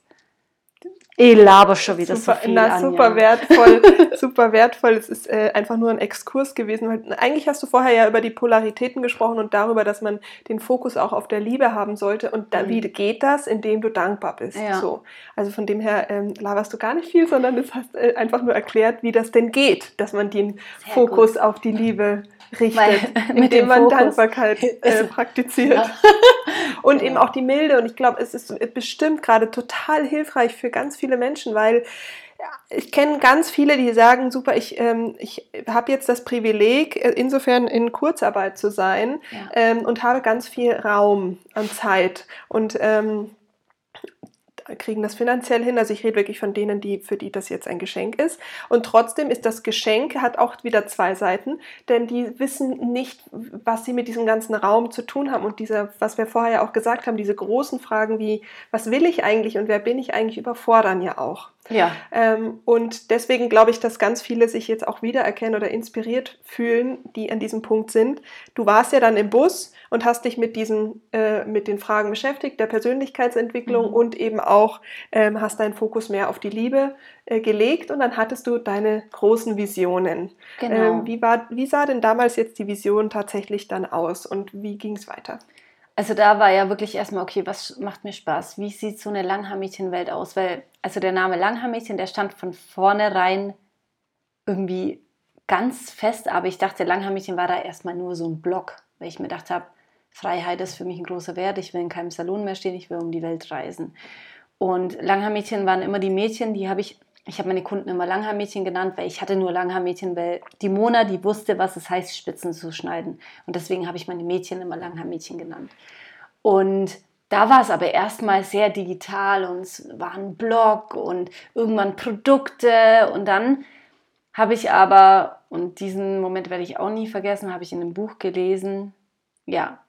Ich laber schon wieder super, so viel na, super an, wertvoll, super wertvoll. Es ist äh, einfach nur ein Exkurs gewesen. Weil eigentlich hast du vorher ja über die Polaritäten gesprochen und darüber, dass man den Fokus auch auf der Liebe haben sollte. Und da, mhm. wie geht das, indem du dankbar bist? Ja. So. Also von dem her ähm, laberst du gar nicht viel, sondern du hast äh, einfach nur erklärt, wie das denn geht, dass man den Sehr Fokus gut. auf die Liebe richtet, Weil, indem man Fokus Dankbarkeit äh, praktiziert. Ja. und eben auch die Milde. Und ich glaube, es ist bestimmt gerade total hilfreich für ganz viele Menschen, weil ich kenne ganz viele, die sagen, super, ich, ähm, ich habe jetzt das Privileg, äh, insofern in Kurzarbeit zu sein ja. ähm, und habe ganz viel Raum an Zeit. Und ähm, kriegen das finanziell hin. Also ich rede wirklich von denen, die, für die das jetzt ein Geschenk ist. Und trotzdem ist das Geschenk, hat auch wieder zwei Seiten, denn die wissen nicht, was sie mit diesem ganzen Raum zu tun haben. Und dieser, was wir vorher ja auch gesagt haben, diese großen Fragen wie, was will ich eigentlich und wer bin ich eigentlich, überfordern ja auch. Ja. Ähm, und deswegen glaube ich, dass ganz viele sich jetzt auch wiedererkennen oder inspiriert fühlen, die an diesem Punkt sind. Du warst ja dann im Bus und hast dich mit diesen, äh, mit den Fragen beschäftigt, der Persönlichkeitsentwicklung mhm. und eben auch ähm, hast deinen Fokus mehr auf die Liebe äh, gelegt und dann hattest du deine großen Visionen. Genau. Ähm, wie, war, wie sah denn damals jetzt die Vision tatsächlich dann aus und wie ging es weiter? Also da war ja wirklich erstmal, okay, was macht mir Spaß? Wie sieht so eine Langhaarmädchenwelt aus? Weil, also der Name Langhaarmädchen, der stand von vornherein irgendwie ganz fest, aber ich dachte, Langhaarmädchen war da erstmal nur so ein Block, weil ich mir gedacht habe, Freiheit ist für mich ein großer Wert, ich will in keinem Salon mehr stehen, ich will um die Welt reisen. Und Langhaarmädchen waren immer die Mädchen, die habe ich, ich habe meine Kunden immer Langhaarmädchen genannt, weil ich hatte nur Langhaarmädchen, weil die Mona, die wusste, was es heißt, Spitzen zu schneiden. Und deswegen habe ich meine Mädchen immer Langhaarmädchen genannt. Und da war es aber erstmal sehr digital und es war ein Blog und irgendwann Produkte und dann habe ich aber, und diesen Moment werde ich auch nie vergessen, habe ich in einem Buch gelesen, ja,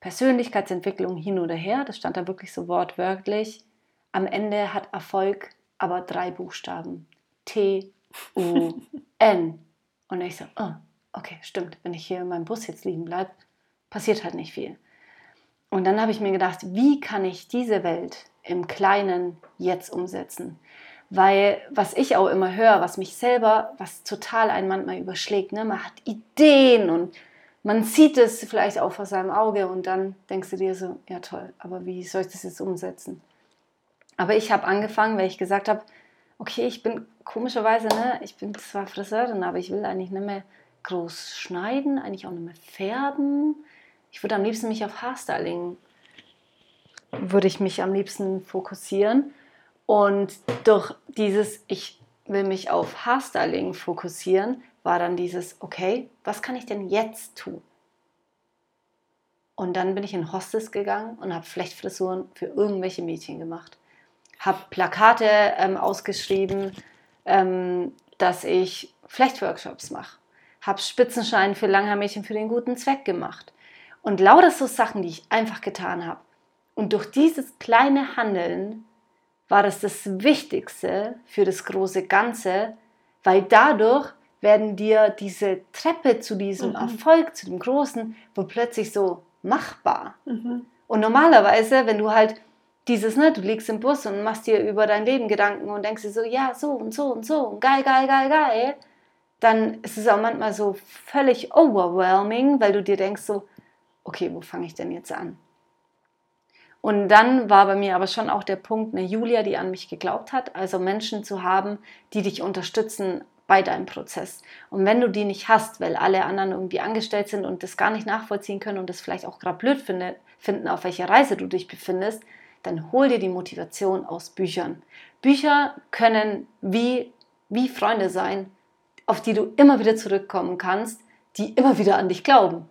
Persönlichkeitsentwicklung hin oder her, das stand da wirklich so wortwörtlich. Am Ende hat Erfolg aber drei Buchstaben. T, U, N. Und ich so, oh, okay, stimmt, wenn ich hier in meinem Bus jetzt liegen bleibe, passiert halt nicht viel. Und dann habe ich mir gedacht, wie kann ich diese Welt im Kleinen jetzt umsetzen? Weil was ich auch immer höre, was mich selber, was total einen manchmal überschlägt, ne? man hat Ideen und man sieht es vielleicht auch vor seinem Auge und dann denkst du dir so, ja toll, aber wie soll ich das jetzt umsetzen? Aber ich habe angefangen, weil ich gesagt habe, okay, ich bin komischerweise, ne, ich bin zwar Friseurin, aber ich will eigentlich nicht mehr groß schneiden, eigentlich auch nicht mehr färben. Ich würde am liebsten mich auf Haarstyling, würde ich mich am liebsten fokussieren. Und durch dieses, ich will mich auf Haarstyling fokussieren, war dann dieses, okay, was kann ich denn jetzt tun? Und dann bin ich in Hostes gegangen und habe Flechtfrisuren für irgendwelche Mädchen gemacht. Habe Plakate ähm, ausgeschrieben, ähm, dass ich Flechtworkshops mache. Habe Spitzenschein für Langhaarmädchen für den guten Zweck gemacht. Und lauter so Sachen, die ich einfach getan habe. Und durch dieses kleine Handeln war das das Wichtigste für das große Ganze, weil dadurch werden dir diese Treppe zu diesem mhm. Erfolg, zu dem Großen, wo plötzlich so machbar. Mhm. Und normalerweise, wenn du halt dieses, ne, du liegst im Bus und machst dir über dein Leben Gedanken und denkst dir so, ja, so und so und so und geil, geil, geil, geil, dann ist es auch manchmal so völlig overwhelming, weil du dir denkst so, okay, wo fange ich denn jetzt an? Und dann war bei mir aber schon auch der Punkt, eine Julia, die an mich geglaubt hat, also Menschen zu haben, die dich unterstützen bei deinem Prozess. Und wenn du die nicht hast, weil alle anderen irgendwie angestellt sind und das gar nicht nachvollziehen können und das vielleicht auch gerade blöd finde, finden, auf welcher Reise du dich befindest, dann hol dir die Motivation aus Büchern. Bücher können wie, wie Freunde sein, auf die du immer wieder zurückkommen kannst, die immer wieder an dich glauben.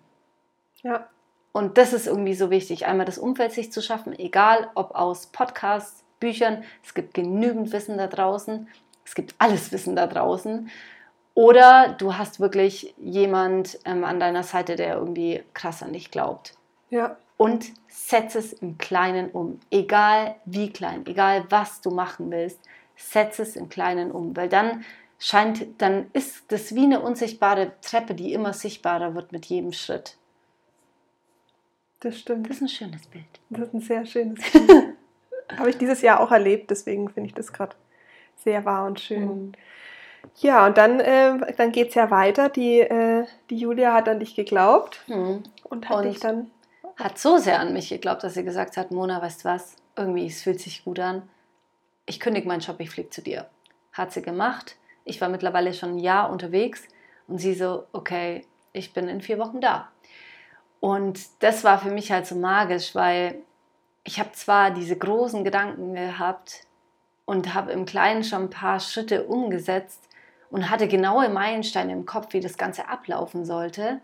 Ja. Und das ist irgendwie so wichtig, einmal das Umfeld sich zu schaffen, egal ob aus Podcasts, Büchern, es gibt genügend Wissen da draußen, es gibt alles Wissen da draußen. Oder du hast wirklich jemand ähm, an deiner Seite, der irgendwie krass an dich glaubt. Ja. Und setz es im Kleinen um. Egal wie klein, egal was du machen willst, setz es im Kleinen um. Weil dann scheint, dann ist das wie eine unsichtbare Treppe, die immer sichtbarer wird mit jedem Schritt. Das stimmt. Das ist ein schönes Bild. Das ist ein sehr schönes Bild. Habe ich dieses Jahr auch erlebt, deswegen finde ich das gerade sehr wahr und schön. Mhm. Ja, und dann, äh, dann geht es ja weiter. Die, äh, die Julia hat an dich geglaubt mhm. und hat und dich dann. Hat so sehr an mich geglaubt, dass sie gesagt hat: Mona, weißt was? Irgendwie, es fühlt sich gut an. Ich kündige meinen Job, ich fliege zu dir. Hat sie gemacht. Ich war mittlerweile schon ein Jahr unterwegs und sie so: Okay, ich bin in vier Wochen da. Und das war für mich halt so magisch, weil ich habe zwar diese großen Gedanken gehabt und habe im Kleinen schon ein paar Schritte umgesetzt und hatte genaue Meilensteine im Kopf, wie das Ganze ablaufen sollte.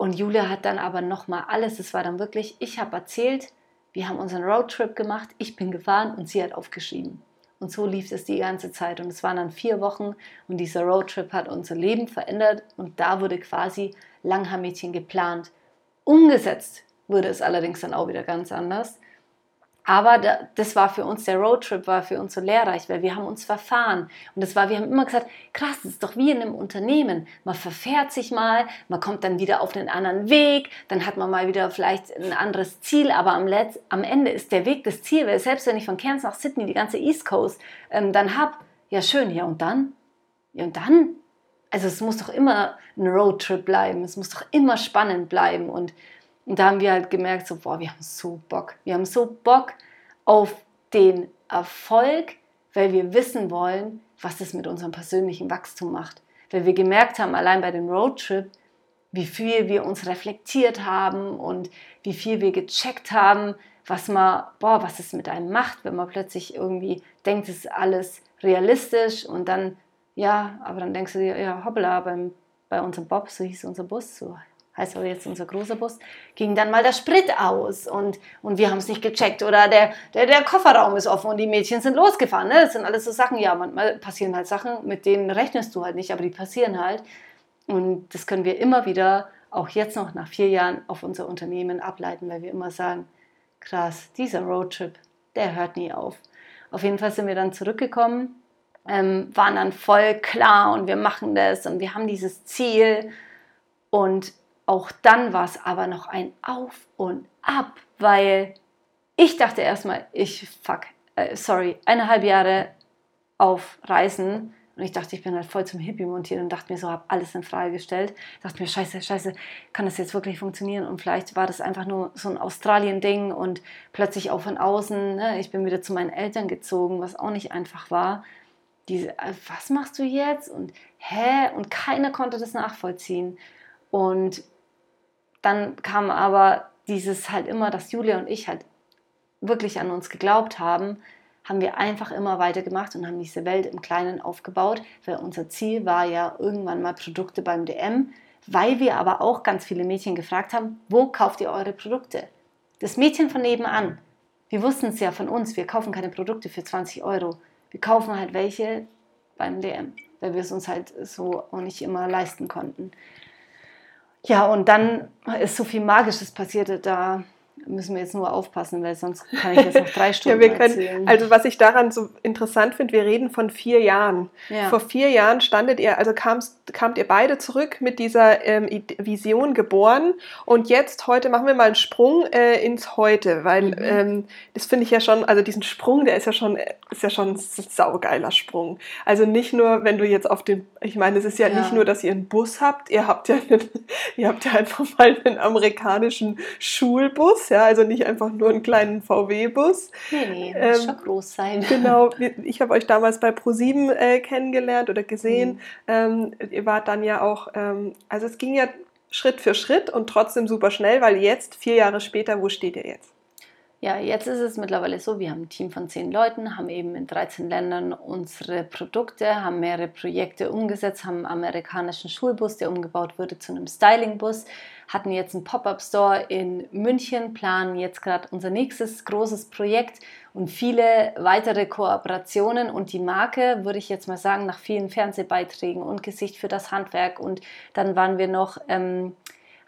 Und Julia hat dann aber nochmal alles, es war dann wirklich, ich habe erzählt, wir haben unseren Roadtrip gemacht, ich bin gefahren und sie hat aufgeschrieben. Und so lief es die ganze Zeit. Und es waren dann vier Wochen und dieser Roadtrip hat unser Leben verändert und da wurde quasi Langhaarmädchen geplant. Umgesetzt wurde es allerdings dann auch wieder ganz anders. Aber das war für uns, der Roadtrip war für uns so lehrreich, weil wir haben uns verfahren. Und das war, wir haben immer gesagt, krass, das ist doch wie in einem Unternehmen. Man verfährt sich mal, man kommt dann wieder auf einen anderen Weg, dann hat man mal wieder vielleicht ein anderes Ziel, aber am, Letz-, am Ende ist der Weg das Ziel, weil selbst wenn ich von Cairns nach Sydney die ganze East Coast ähm, dann habe, ja schön, ja und dann? Ja und dann? Also es muss doch immer ein Roadtrip bleiben, es muss doch immer spannend bleiben und Und da haben wir halt gemerkt, so, boah, wir haben so Bock. Wir haben so Bock auf den Erfolg, weil wir wissen wollen, was das mit unserem persönlichen Wachstum macht. Weil wir gemerkt haben, allein bei dem Roadtrip, wie viel wir uns reflektiert haben und wie viel wir gecheckt haben, was man, boah, was es mit einem macht, wenn man plötzlich irgendwie denkt, es ist alles realistisch und dann, ja, aber dann denkst du dir, ja, hoppla, beim, bei unserem Bob, so hieß unser Bus, so aber jetzt unser großer Bus, ging dann mal der Sprit aus und, und wir haben es nicht gecheckt oder der, der, der Kofferraum ist offen und die Mädchen sind losgefahren. Ne? Das sind alles so Sachen, ja, manchmal passieren halt Sachen, mit denen rechnest du halt nicht, aber die passieren halt. Und das können wir immer wieder, auch jetzt noch nach vier Jahren, auf unser Unternehmen ableiten, weil wir immer sagen, krass, dieser Roadtrip, der hört nie auf. Auf jeden Fall sind wir dann zurückgekommen, ähm, waren dann voll klar und wir machen das und wir haben dieses Ziel. Und auch dann war es aber noch ein Auf und Ab, weil ich dachte erstmal, ich, fuck, äh, sorry, eineinhalb Jahre auf Reisen und ich dachte, ich bin halt voll zum Hippie montiert und dachte mir so, habe alles in Frage gestellt. Dachte mir, scheiße, scheiße, kann das jetzt wirklich funktionieren? Und vielleicht war das einfach nur so ein Australien-Ding und plötzlich auch von außen. Ne? Ich bin wieder zu meinen Eltern gezogen, was auch nicht einfach war. Diese, äh, was machst du jetzt? Und hä? Und keiner konnte das nachvollziehen. Und dann kam aber dieses halt immer, dass Julia und ich halt wirklich an uns geglaubt haben, haben wir einfach immer weitergemacht und haben diese Welt im Kleinen aufgebaut, weil unser Ziel war ja irgendwann mal Produkte beim DM, weil wir aber auch ganz viele Mädchen gefragt haben, wo kauft ihr eure Produkte? Das Mädchen von nebenan, wir wussten es ja von uns, wir kaufen keine Produkte für 20 Euro, wir kaufen halt welche beim DM, weil wir es uns halt so auch nicht immer leisten konnten. Ja, und dann ist so viel Magisches passiert, da müssen wir jetzt nur aufpassen, weil sonst kann ich jetzt noch drei Stunden ja, wir können, erzählen. Also was ich daran so interessant finde, wir reden von vier Jahren. Ja. Vor vier Jahren standet ihr, also kamst, kamt ihr beide zurück mit dieser ähm, Vision geboren und jetzt heute machen wir mal einen Sprung äh, ins Heute, weil mhm. ähm, das finde ich ja schon, also diesen Sprung, der ist ja schon, ist ja schon ein saugeiler Sprung. Also nicht nur, wenn du jetzt auf den, ich meine, es ist ja, ja, nicht nur, dass ihr einen Bus habt, ihr habt ja, einen, ihr habt ja einfach mal einen amerikanischen Schulbus, ja, also nicht einfach nur einen kleinen VW-Bus. Nee, nee, ähm, muss schon groß sein. Genau, ich habe euch damals bei ProSieben äh, kennengelernt oder gesehen. Mhm. Ähm, ihr wart dann ja auch, ähm, also es ging ja Schritt für Schritt und trotzdem super schnell, weil jetzt, vier Jahre später, wo steht ihr jetzt? Ja, jetzt ist es mittlerweile so, wir haben ein Team von zehn Leuten, haben eben in 13 Ländern unsere Produkte, haben mehrere Projekte umgesetzt, haben einen amerikanischen Schulbus, der umgebaut wurde zu einem Stylingbus, hatten jetzt einen Pop-up-Store in München, planen jetzt gerade unser nächstes großes Projekt und viele weitere Kooperationen und die Marke, würde ich jetzt mal sagen, nach vielen Fernsehbeiträgen und Gesicht für das Handwerk und dann waren wir noch... Ähm,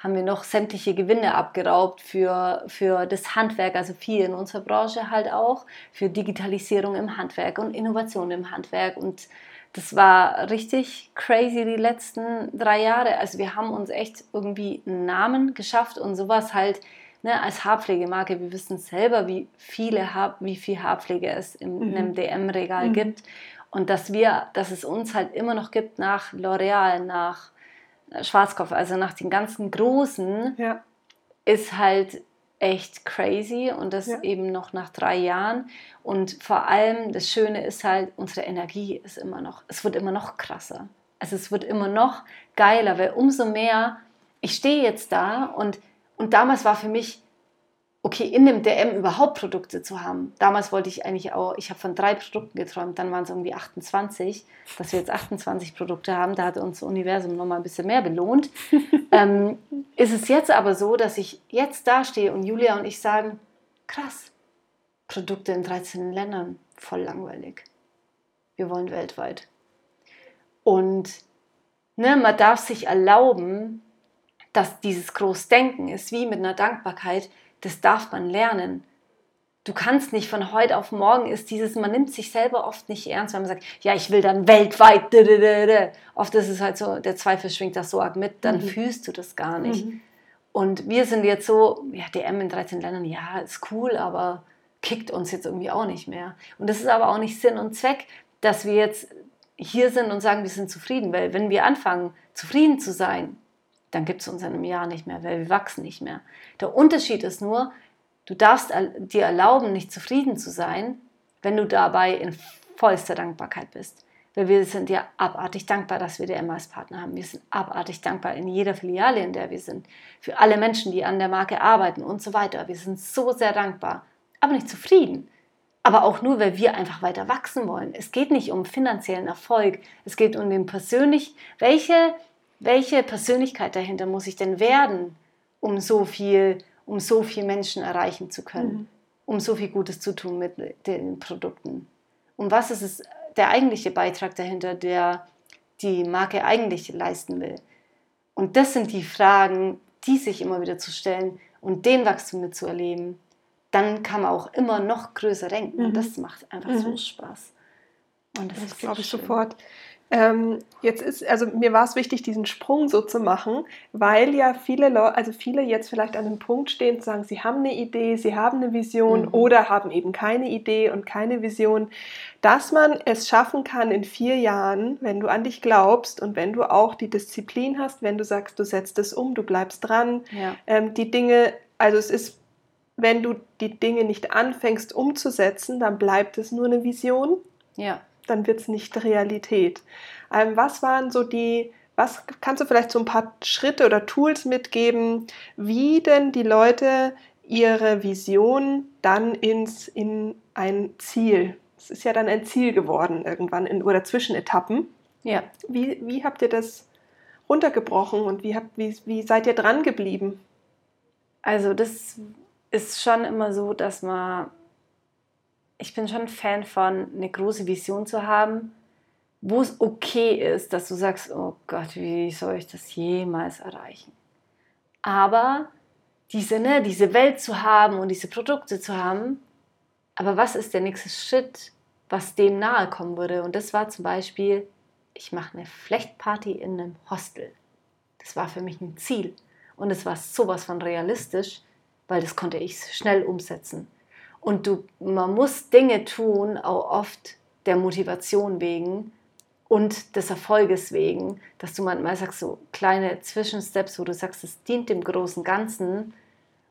haben wir noch sämtliche Gewinne abgeraubt für, für das Handwerk, also viel in unserer Branche halt auch, für Digitalisierung im Handwerk und Innovation im Handwerk. Und das war richtig crazy die letzten drei Jahre. Also wir haben uns echt irgendwie einen Namen geschafft und sowas halt ne, als Haarpflegemarke. Wir wissen selber, wie, viele Haar, wie viel Haarpflege es in, mhm. einem DM-Regal mhm. gibt. Und dass wir, dass es uns halt immer noch gibt nach L'Oreal, nach Schwarzkopf, also nach den ganzen Großen, ja. ist halt echt crazy und das ja. eben noch nach drei Jahren. Und vor allem das Schöne ist halt, unsere Energie ist immer noch, es wird immer noch krasser. Also es wird immer noch geiler, weil umso mehr, ich stehe jetzt da und, und damals war für mich okay, in dem DM überhaupt Produkte zu haben. Damals wollte ich eigentlich auch, ich habe von drei Produkten geträumt, dann waren es irgendwie 28, dass wir jetzt 28 Produkte haben. Da hat uns das Universum nochmal ein bisschen mehr belohnt. ähm, ist es jetzt aber so, dass ich jetzt dastehe und Julia und ich sagen, krass, Produkte in 13 Ländern, voll langweilig. Wir wollen weltweit. Und ne, man darf sich erlauben, dass dieses Großdenken ist wie mit einer Dankbarkeit das darf man lernen. Du kannst nicht von heute auf morgen ist dieses, man nimmt sich selber oft nicht ernst, wenn man sagt, ja, ich will dann weltweit. Oft ist es halt so, der Zweifel schwingt das so arg mit, dann mhm. fühlst du das gar nicht. Mhm. Und wir sind jetzt so, ja, DM in 13 Ländern, ja, ist cool, aber kickt uns jetzt irgendwie auch nicht mehr. Und das ist aber auch nicht Sinn und Zweck, dass wir jetzt hier sind und sagen, wir sind zufrieden, weil wenn wir anfangen, zufrieden zu sein, dann gibt es uns in einem Jahr nicht mehr, weil wir wachsen nicht mehr. Der Unterschied ist nur, du darfst dir erlauben, nicht zufrieden zu sein, wenn du dabei in vollster Dankbarkeit bist. Weil wir sind ja abartig dankbar, dass wir der als Partner haben. Wir sind abartig dankbar in jeder Filiale, in der wir sind. Für alle Menschen, die an der Marke arbeiten und so weiter. Wir sind so sehr dankbar, aber nicht zufrieden. Aber auch nur, weil wir einfach weiter wachsen wollen. Es geht nicht um finanziellen Erfolg. Es geht um den persönlich, welche, welche Persönlichkeit dahinter muss ich denn werden, um so viel, um so viel Menschen erreichen zu können, mhm. um so viel Gutes zu tun mit den Produkten. Und was ist es, der eigentliche Beitrag dahinter, der die Marke eigentlich leisten will? Und das sind die Fragen, die sich immer wieder zu stellen und den Wachstum mitzuerleben dann kann man auch immer noch größer denken. Mhm. Und das macht einfach mhm. so Spaß. Und das, das glaube ich schön. sofort. Ähm, jetzt ist, also mir war es wichtig, diesen Sprung so zu machen, weil ja viele Leute, also viele jetzt vielleicht an einem Punkt stehen, zu sagen, sie haben eine Idee, sie haben eine Vision mhm. oder haben eben keine Idee und keine Vision, dass man es schaffen kann in vier Jahren, wenn du an dich glaubst und wenn du auch die Disziplin hast, wenn du sagst, du setzt es um, du bleibst dran, ja. ähm, die Dinge, also es ist wenn du die Dinge nicht anfängst umzusetzen, dann bleibt es nur eine Vision. Ja. Dann wird es nicht Realität. Ähm, was waren so die, was kannst du vielleicht so ein paar Schritte oder Tools mitgeben, wie denn die Leute ihre Vision dann ins, in ein Ziel, es ist ja dann ein Ziel geworden irgendwann in, oder Zwischenetappen. Ja. Wie, wie habt ihr das runtergebrochen und wie, habt, wie, wie seid ihr dran geblieben? Also das ist schon immer so, dass man, ich bin schon Fan von, eine große Vision zu haben, wo es okay ist, dass du sagst, oh Gott, wie soll ich das jemals erreichen? Aber diese, ne, diese Welt zu haben und diese Produkte zu haben, aber was ist der nächste Schritt, was dem nahe kommen würde? Und das war zum Beispiel, ich mache eine Flechtparty in einem Hostel. Das war für mich ein Ziel. Und es war sowas von realistisch, weil das konnte ich schnell umsetzen. Und du, man muss Dinge tun, auch oft der Motivation wegen und des Erfolges wegen, dass du manchmal sagst, so kleine Zwischensteps, wo du sagst, es dient dem großen Ganzen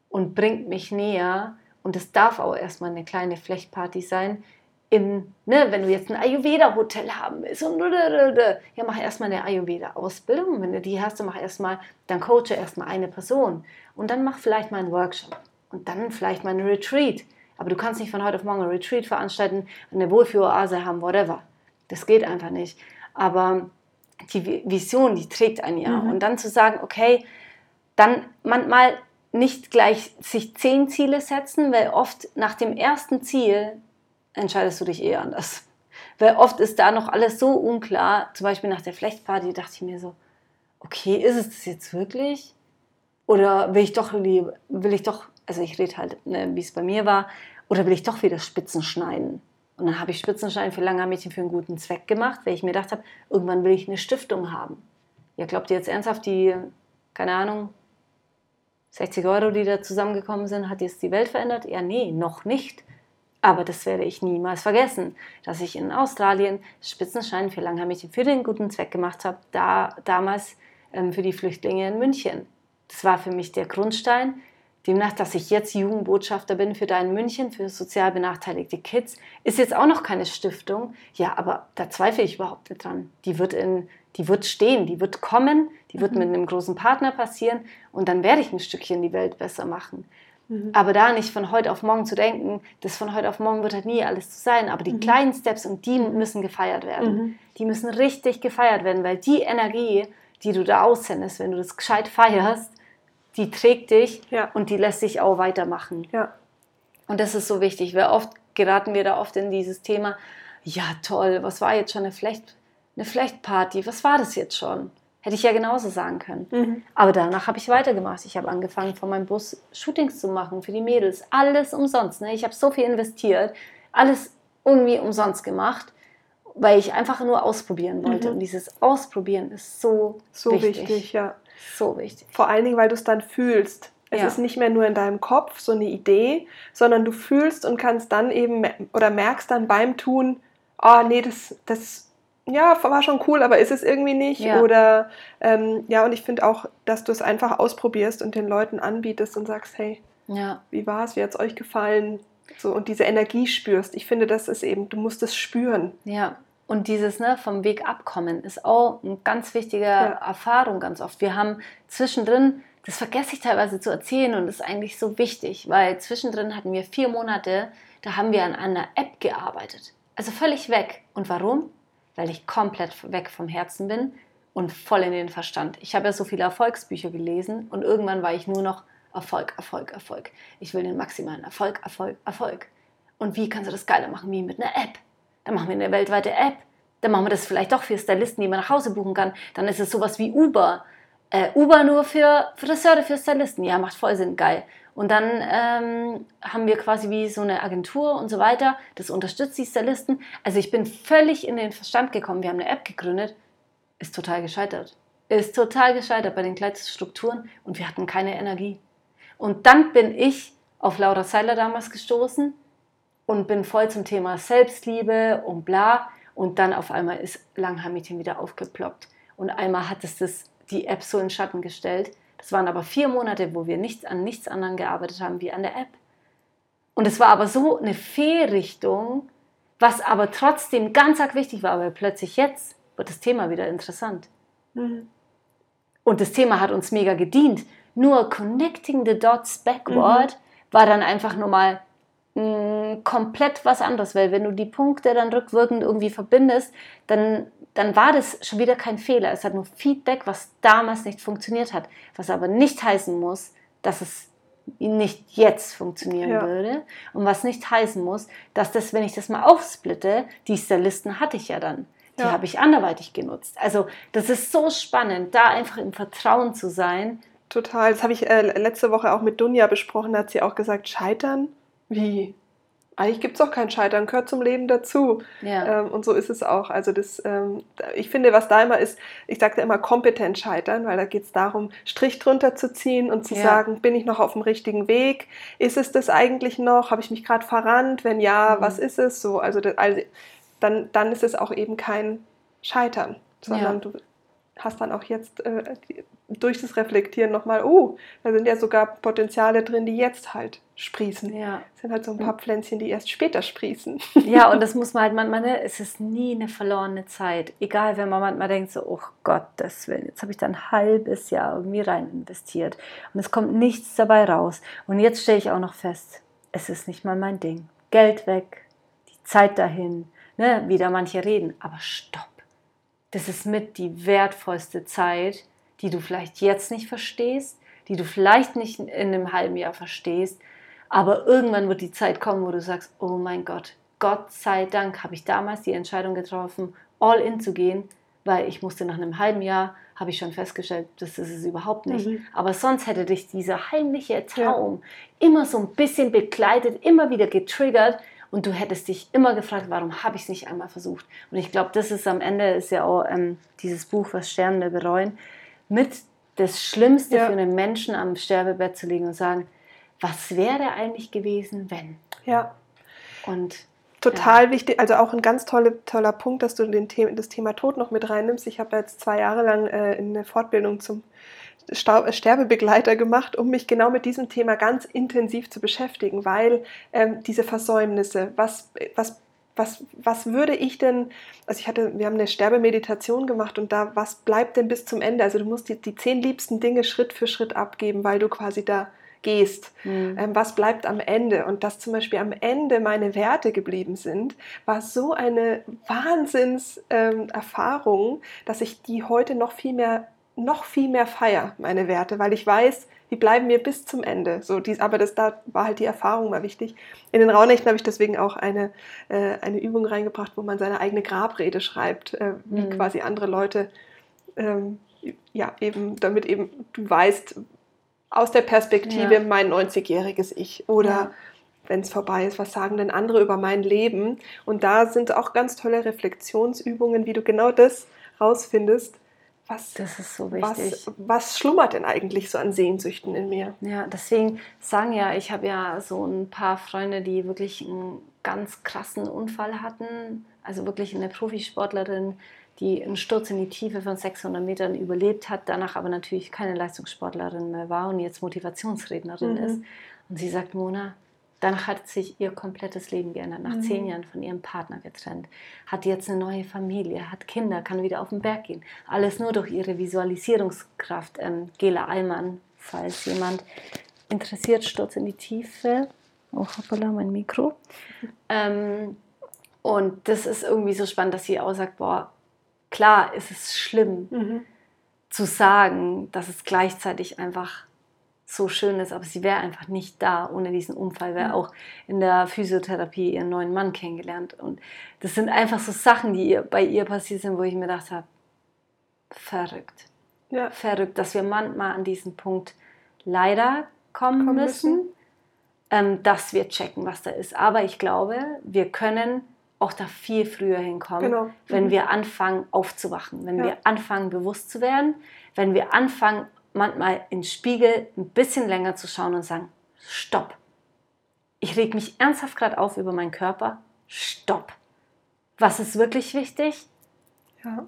und bringt mich näher. Und es darf auch erstmal eine kleine Flechtparty sein, in, ne, wenn du jetzt ein Ayurveda-Hotel haben willst, und ja, mach erstmal eine Ayurveda-Ausbildung. Wenn du die hast, dann mach erstmal, dann coache erstmal eine Person. Und dann mach vielleicht mal einen Workshop. Und dann vielleicht mal einen Retreat. Aber du kannst nicht von heute auf morgen ein Retreat veranstalten, eine Wohlfühloase haben, whatever. Das geht einfach nicht. Aber die Vision, die trägt ein Jahr. Mhm. Und dann zu sagen, okay, dann manchmal nicht gleich sich zehn Ziele setzen, weil oft nach dem ersten Ziel entscheidest du dich eh anders. Weil oft ist da noch alles so unklar. Zum Beispiel nach der Flechtparty dachte ich mir so, okay, ist es das jetzt wirklich? Oder will ich doch, will ich doch, also ich rede halt, ne, wie es bei mir war, oder will ich doch wieder Spitzen schneiden? Und dann habe ich Spitzenschneiden für lange Mädchen für einen guten Zweck gemacht, weil ich mir gedacht habe, irgendwann will ich eine Stiftung haben. Ja, glaubt ihr jetzt ernsthaft, die, keine Ahnung, 60 Euro, die da zusammengekommen sind, hat jetzt die Welt verändert? Ja, nee, noch nicht. Aber das werde ich niemals vergessen, dass ich in Australien Spitzenschein für Langhaarmädchen für den guten Zweck gemacht habe, da, damals ähm, für die Flüchtlinge in München. Das war für mich der Grundstein. Demnach, dass ich jetzt Jugendbotschafter bin für Dein München, für sozial benachteiligte Kids, ist jetzt auch noch keine Stiftung. Ja, aber da zweifle ich überhaupt nicht dran. Die wird, in, die wird stehen, die wird kommen, die wird mhm. mit einem großen Partner passieren und dann werde ich ein Stückchen die Welt besser machen. Mhm. Aber da nicht von heute auf morgen zu denken, das von heute auf morgen wird halt nie alles zu sein, aber die mhm. kleinen Steps und die müssen gefeiert werden. Mhm. Die müssen richtig gefeiert werden, weil die Energie, die du da aussendest, wenn du das gescheit feierst, die trägt dich ja. und die lässt dich auch weitermachen. Ja. Und das ist so wichtig, weil oft geraten wir da oft in dieses Thema, ja toll, was war jetzt schon eine Flecht, eine Flechtparty, was war das jetzt schon? Hätte ich ja genauso sagen können. Mhm. Aber danach habe ich weitergemacht. Ich habe angefangen, von meinem Bus Shootings zu machen für die Mädels. Alles umsonst. Ne? Ich habe so viel investiert, alles irgendwie umsonst gemacht, weil ich einfach nur ausprobieren wollte. Mhm. Und dieses Ausprobieren ist so, so wichtig. wichtig. ja. So wichtig. Vor allen Dingen, weil du es dann fühlst. Es ja. ist nicht mehr nur in deinem Kopf so eine Idee, sondern du fühlst und kannst dann eben oder merkst dann beim Tun, oh nee, das, das ja, war schon cool, aber ist es irgendwie nicht. Ja. Oder ähm, ja, und ich finde auch, dass du es einfach ausprobierst und den Leuten anbietest und sagst, hey, Ja, wie war es, wie hat es euch gefallen? So, und diese Energie spürst. Ich finde, das ist eben, du musst es spüren. ja. Und dieses ne, vom Weg abkommen ist auch eine ganz wichtige Ja. Erfahrung ganz oft. Wir haben zwischendrin, das vergesse ich teilweise zu erzählen und ist eigentlich so wichtig, weil zwischendrin hatten wir vier Monate, da haben wir an einer App gearbeitet. Also völlig weg. Und warum? Weil ich komplett weg vom Herzen bin und voll in den Verstand. Ich habe ja so viele Erfolgsbücher gelesen und irgendwann war ich nur noch Erfolg, Erfolg, Erfolg. Ich will den maximalen Erfolg, Erfolg, Erfolg. Und wie kannst du das geiler machen wie mit einer App? Dann machen wir eine weltweite App. Dann machen wir das vielleicht doch für Stylisten, die man nach Hause buchen kann. Dann ist es sowas wie Uber. Äh, Uber nur für Friseure, für Stylisten. Ja, macht voll Sinn, geil. Und dann ähm, haben wir quasi wie so eine Agentur und so weiter. Das unterstützt die Stylisten. Also ich bin völlig in den Verstand gekommen. Wir haben eine App gegründet. Ist total gescheitert. Ist total gescheitert bei den Kleidungsstrukturen und wir hatten keine Energie. Und dann bin ich auf Laura Seiler damals gestoßen und bin voll zum Thema Selbstliebe und bla. Und dann auf einmal ist Langhaar-Mädchen wieder aufgeploppt. Und einmal hat es das, die App so in Schatten gestellt. Das waren aber vier Monate, wo wir nichts an nichts anderem gearbeitet haben wie an der App. Und es war aber so eine Fehlrichtung, was aber trotzdem ganz arg wichtig war, weil plötzlich jetzt wird das Thema wieder interessant. Und das Thema hat uns mega gedient. Nur connecting the dots backward war dann einfach nur mal mh, komplett was anderes, weil wenn du die Punkte dann rückwirkend irgendwie verbindest, dann, dann war das schon wieder kein Fehler. Es hat nur Feedback, was damals nicht funktioniert hat. Was aber nicht heißen muss, dass es nicht jetzt funktionieren Ja. würde. Und was nicht heißen muss, dass das, wenn ich das mal aufsplitte, die Stylisten hatte ich ja dann. Die Ja. habe ich anderweitig genutzt. Also das ist so spannend, da einfach im Vertrauen zu sein. Total. Das habe ich äh, letzte Woche auch mit Dunja besprochen. Da hat sie auch gesagt, Scheitern? Wie? Eigentlich gibt es auch kein Scheitern, gehört zum Leben dazu. Ja. Ähm, und so ist es auch. Also das, ähm, ich finde, was da immer ist, ich sagte immer kompetent scheitern, weil da geht es darum, Strich drunter zu ziehen und zu Ja. sagen, bin ich noch auf dem richtigen Weg? Ist es das eigentlich noch? Habe ich mich gerade verrannt? Wenn ja, Mhm. was ist es? So, also, das, also dann, dann ist es auch eben kein Scheitern, sondern Ja. du hast dann auch jetzt äh, durch das Reflektieren nochmal, oh, da sind ja sogar Potenziale drin, die jetzt halt sprießen. ja. Es sind halt so ein paar Pflänzchen, die erst später sprießen. Ja, und das muss man halt manchmal, ne, es ist nie eine verlorene Zeit. Egal, wenn man manchmal denkt, so, oh Gottes Willen, jetzt habe ich da ein halbes Jahr irgendwie rein investiert und es kommt nichts dabei raus. Und jetzt stelle ich auch noch fest, es ist nicht mal mein Ding. Geld weg, die Zeit dahin, ne, wie da manche reden, aber stopp. Das ist mit die wertvollste Zeit, die du vielleicht jetzt nicht verstehst, die du vielleicht nicht in einem halben Jahr verstehst, aber irgendwann wird die Zeit kommen, wo du sagst, oh mein Gott, Gott sei Dank habe ich damals die Entscheidung getroffen, all in zu gehen, weil ich musste nach einem halben Jahr, habe ich schon festgestellt, das ist es überhaupt nicht. Mhm. Aber sonst hätte dich dieser heimliche Traum immer so ein bisschen begleitet, immer wieder getriggert und du hättest dich immer gefragt, warum habe ich es nicht einmal versucht? Und ich glaube, das ist am Ende, ist ja auch ähm, dieses Buch, was Sterbende bereuen, mit das Schlimmste Ja. für einen Menschen am Sterbebett zu liegen und sagen, was wäre eigentlich gewesen, wenn? Ja. Und Total wichtig, also auch ein ganz tolle, toller Punkt, dass du den The das Thema Tod noch mit reinnimmst. Ich habe jetzt zwei Jahre lang äh, eine Fortbildung zum äh, Sterbebegleiter gemacht, um mich genau mit diesem Thema ganz intensiv zu beschäftigen, weil ähm, diese Versäumnisse, was, was, was, was würde ich denn, also ich hatte, wir haben eine Sterbemeditation gemacht und da, was bleibt denn bis zum Ende? Also du musst die, die zehn liebsten Dinge Schritt für Schritt abgeben, weil du quasi da gehst. Mhm. Ähm, was bleibt am Ende? Und dass zum Beispiel am Ende meine Werte geblieben sind, war so eine Wahnsinnserfahrung, ähm, dass ich die heute noch viel mehr, noch viel mehr feier, meine Werte, weil ich weiß, die bleiben mir bis zum Ende. So, dies, aber das, da war halt die Erfahrung mal wichtig. In den Rauhnächten habe ich deswegen auch eine, äh, eine Übung reingebracht, wo man seine eigene Grabrede schreibt, äh, wie Mhm. quasi andere Leute, ähm, ja, eben, damit eben du weißt, aus der Perspektive Ja. mein 90-jähriges Ich oder Ja. wenn es vorbei ist, was sagen denn andere über mein Leben? Und da sind auch ganz tolle Reflexionsübungen, wie du genau das rausfindest, was, das ist so wichtig. was, was schlummert denn eigentlich so an Sehnsüchten in mir? Ja, deswegen sagen ja, ich habe ja so ein paar Freunde, die wirklich einen ganz krassen Unfall hatten. Also wirklich eine Profisportlerin, die einen Sturz in die Tiefe von 600 Metern überlebt hat, danach aber natürlich keine Leistungssportlerin mehr war und jetzt Motivationsrednerin mhm. ist. Und sie sagt, Mona, danach hat sich ihr komplettes Leben geändert. Nach mhm. zehn Jahren von ihrem Partner getrennt, hat jetzt eine neue Familie, hat Kinder, kann wieder auf den Berg gehen. Alles nur durch ihre Visualisierungskraft. Ähm, Gela Allmann, falls jemand interessiert, Sturz in die Tiefe. Oh, hoppala, mein Mikro. Ähm, und das ist irgendwie so spannend, dass sie auch sagt, boah, klar ist es schlimm mhm. zu sagen, dass es gleichzeitig einfach so schön ist, aber sie wäre einfach nicht da ohne diesen Unfall, wäre auch in der Physiotherapie ihren neuen Mann kennengelernt. Und das sind einfach so Sachen, die ihr, bei ihr passiert sind, wo ich mir gedacht habe, verrückt. Ja. Verrückt, dass wir manchmal an diesen Punkt leider kommen, kommen müssen, müssen. Ähm, dass wir checken, was da ist. Aber ich glaube, wir können auch da viel früher hinkommen, genau. wenn mhm. wir anfangen aufzuwachen, wenn ja. wir anfangen bewusst zu werden, wenn wir anfangen manchmal in den Spiegel ein bisschen länger zu schauen und sagen, stopp. Ich reg mich ernsthaft gerade auf über meinen Körper. Stopp. Was ist wirklich wichtig? Ja.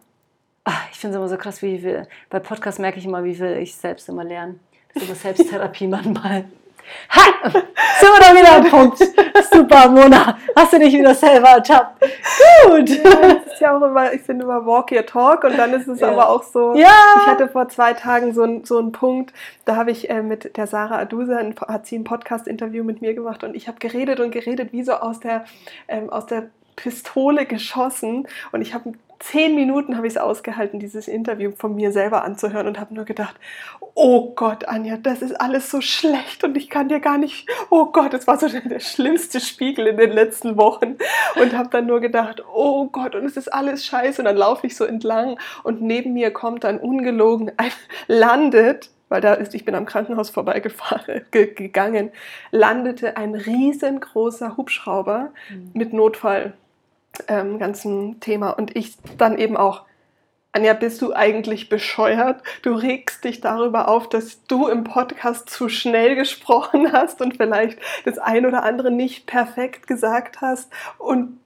Ach, ich finde es immer so krass, wie viel, bei Podcasts merke ich immer, wie viel ich selbst immer lerne. Ist immer Selbsttherapie manchmal. Ha! Sind wir da wieder am Punkt. Super, Mona. Hast du dich wieder selber ertappt? Gut. Ja, ist ja auch immer, ich finde immer Walk Your Talk und dann ist es ja. aber auch so. Ja. Ich hatte vor zwei Tagen so, ein, so einen Punkt, da habe ich äh, mit der Sarah Adusa, hat sie ein Podcast-Interview mit mir gemacht und ich habe geredet und geredet, wie so aus der, ähm, aus der Pistole geschossen und ich habe zehn Minuten habe ich es ausgehalten, dieses Interview von mir selber anzuhören und habe nur gedacht, oh Gott, Anja, das ist alles so schlecht und ich kann dir gar nicht, oh Gott, das war so der, schlimmste Spiegel in den letzten Wochen und habe dann nur gedacht, oh Gott, und es ist alles scheiße und dann laufe ich so entlang und neben mir kommt dann ungelogen ein, landet weil da ist, ich bin am Krankenhaus vorbeigefahren, gegangen, landete ein riesengroßer Hubschrauber mhm. mit Notfall ähm, ganzen Thema. Und ich dann eben auch, Anja, bist du eigentlich bescheuert? Du regst dich darüber auf, dass du im Podcast zu schnell gesprochen hast und vielleicht das ein oder andere nicht perfekt gesagt hast. Und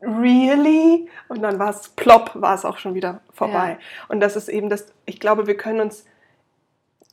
really? Und dann war es plopp, war es auch schon wieder vorbei. Ja. Und das ist eben das, ich glaube, wir können uns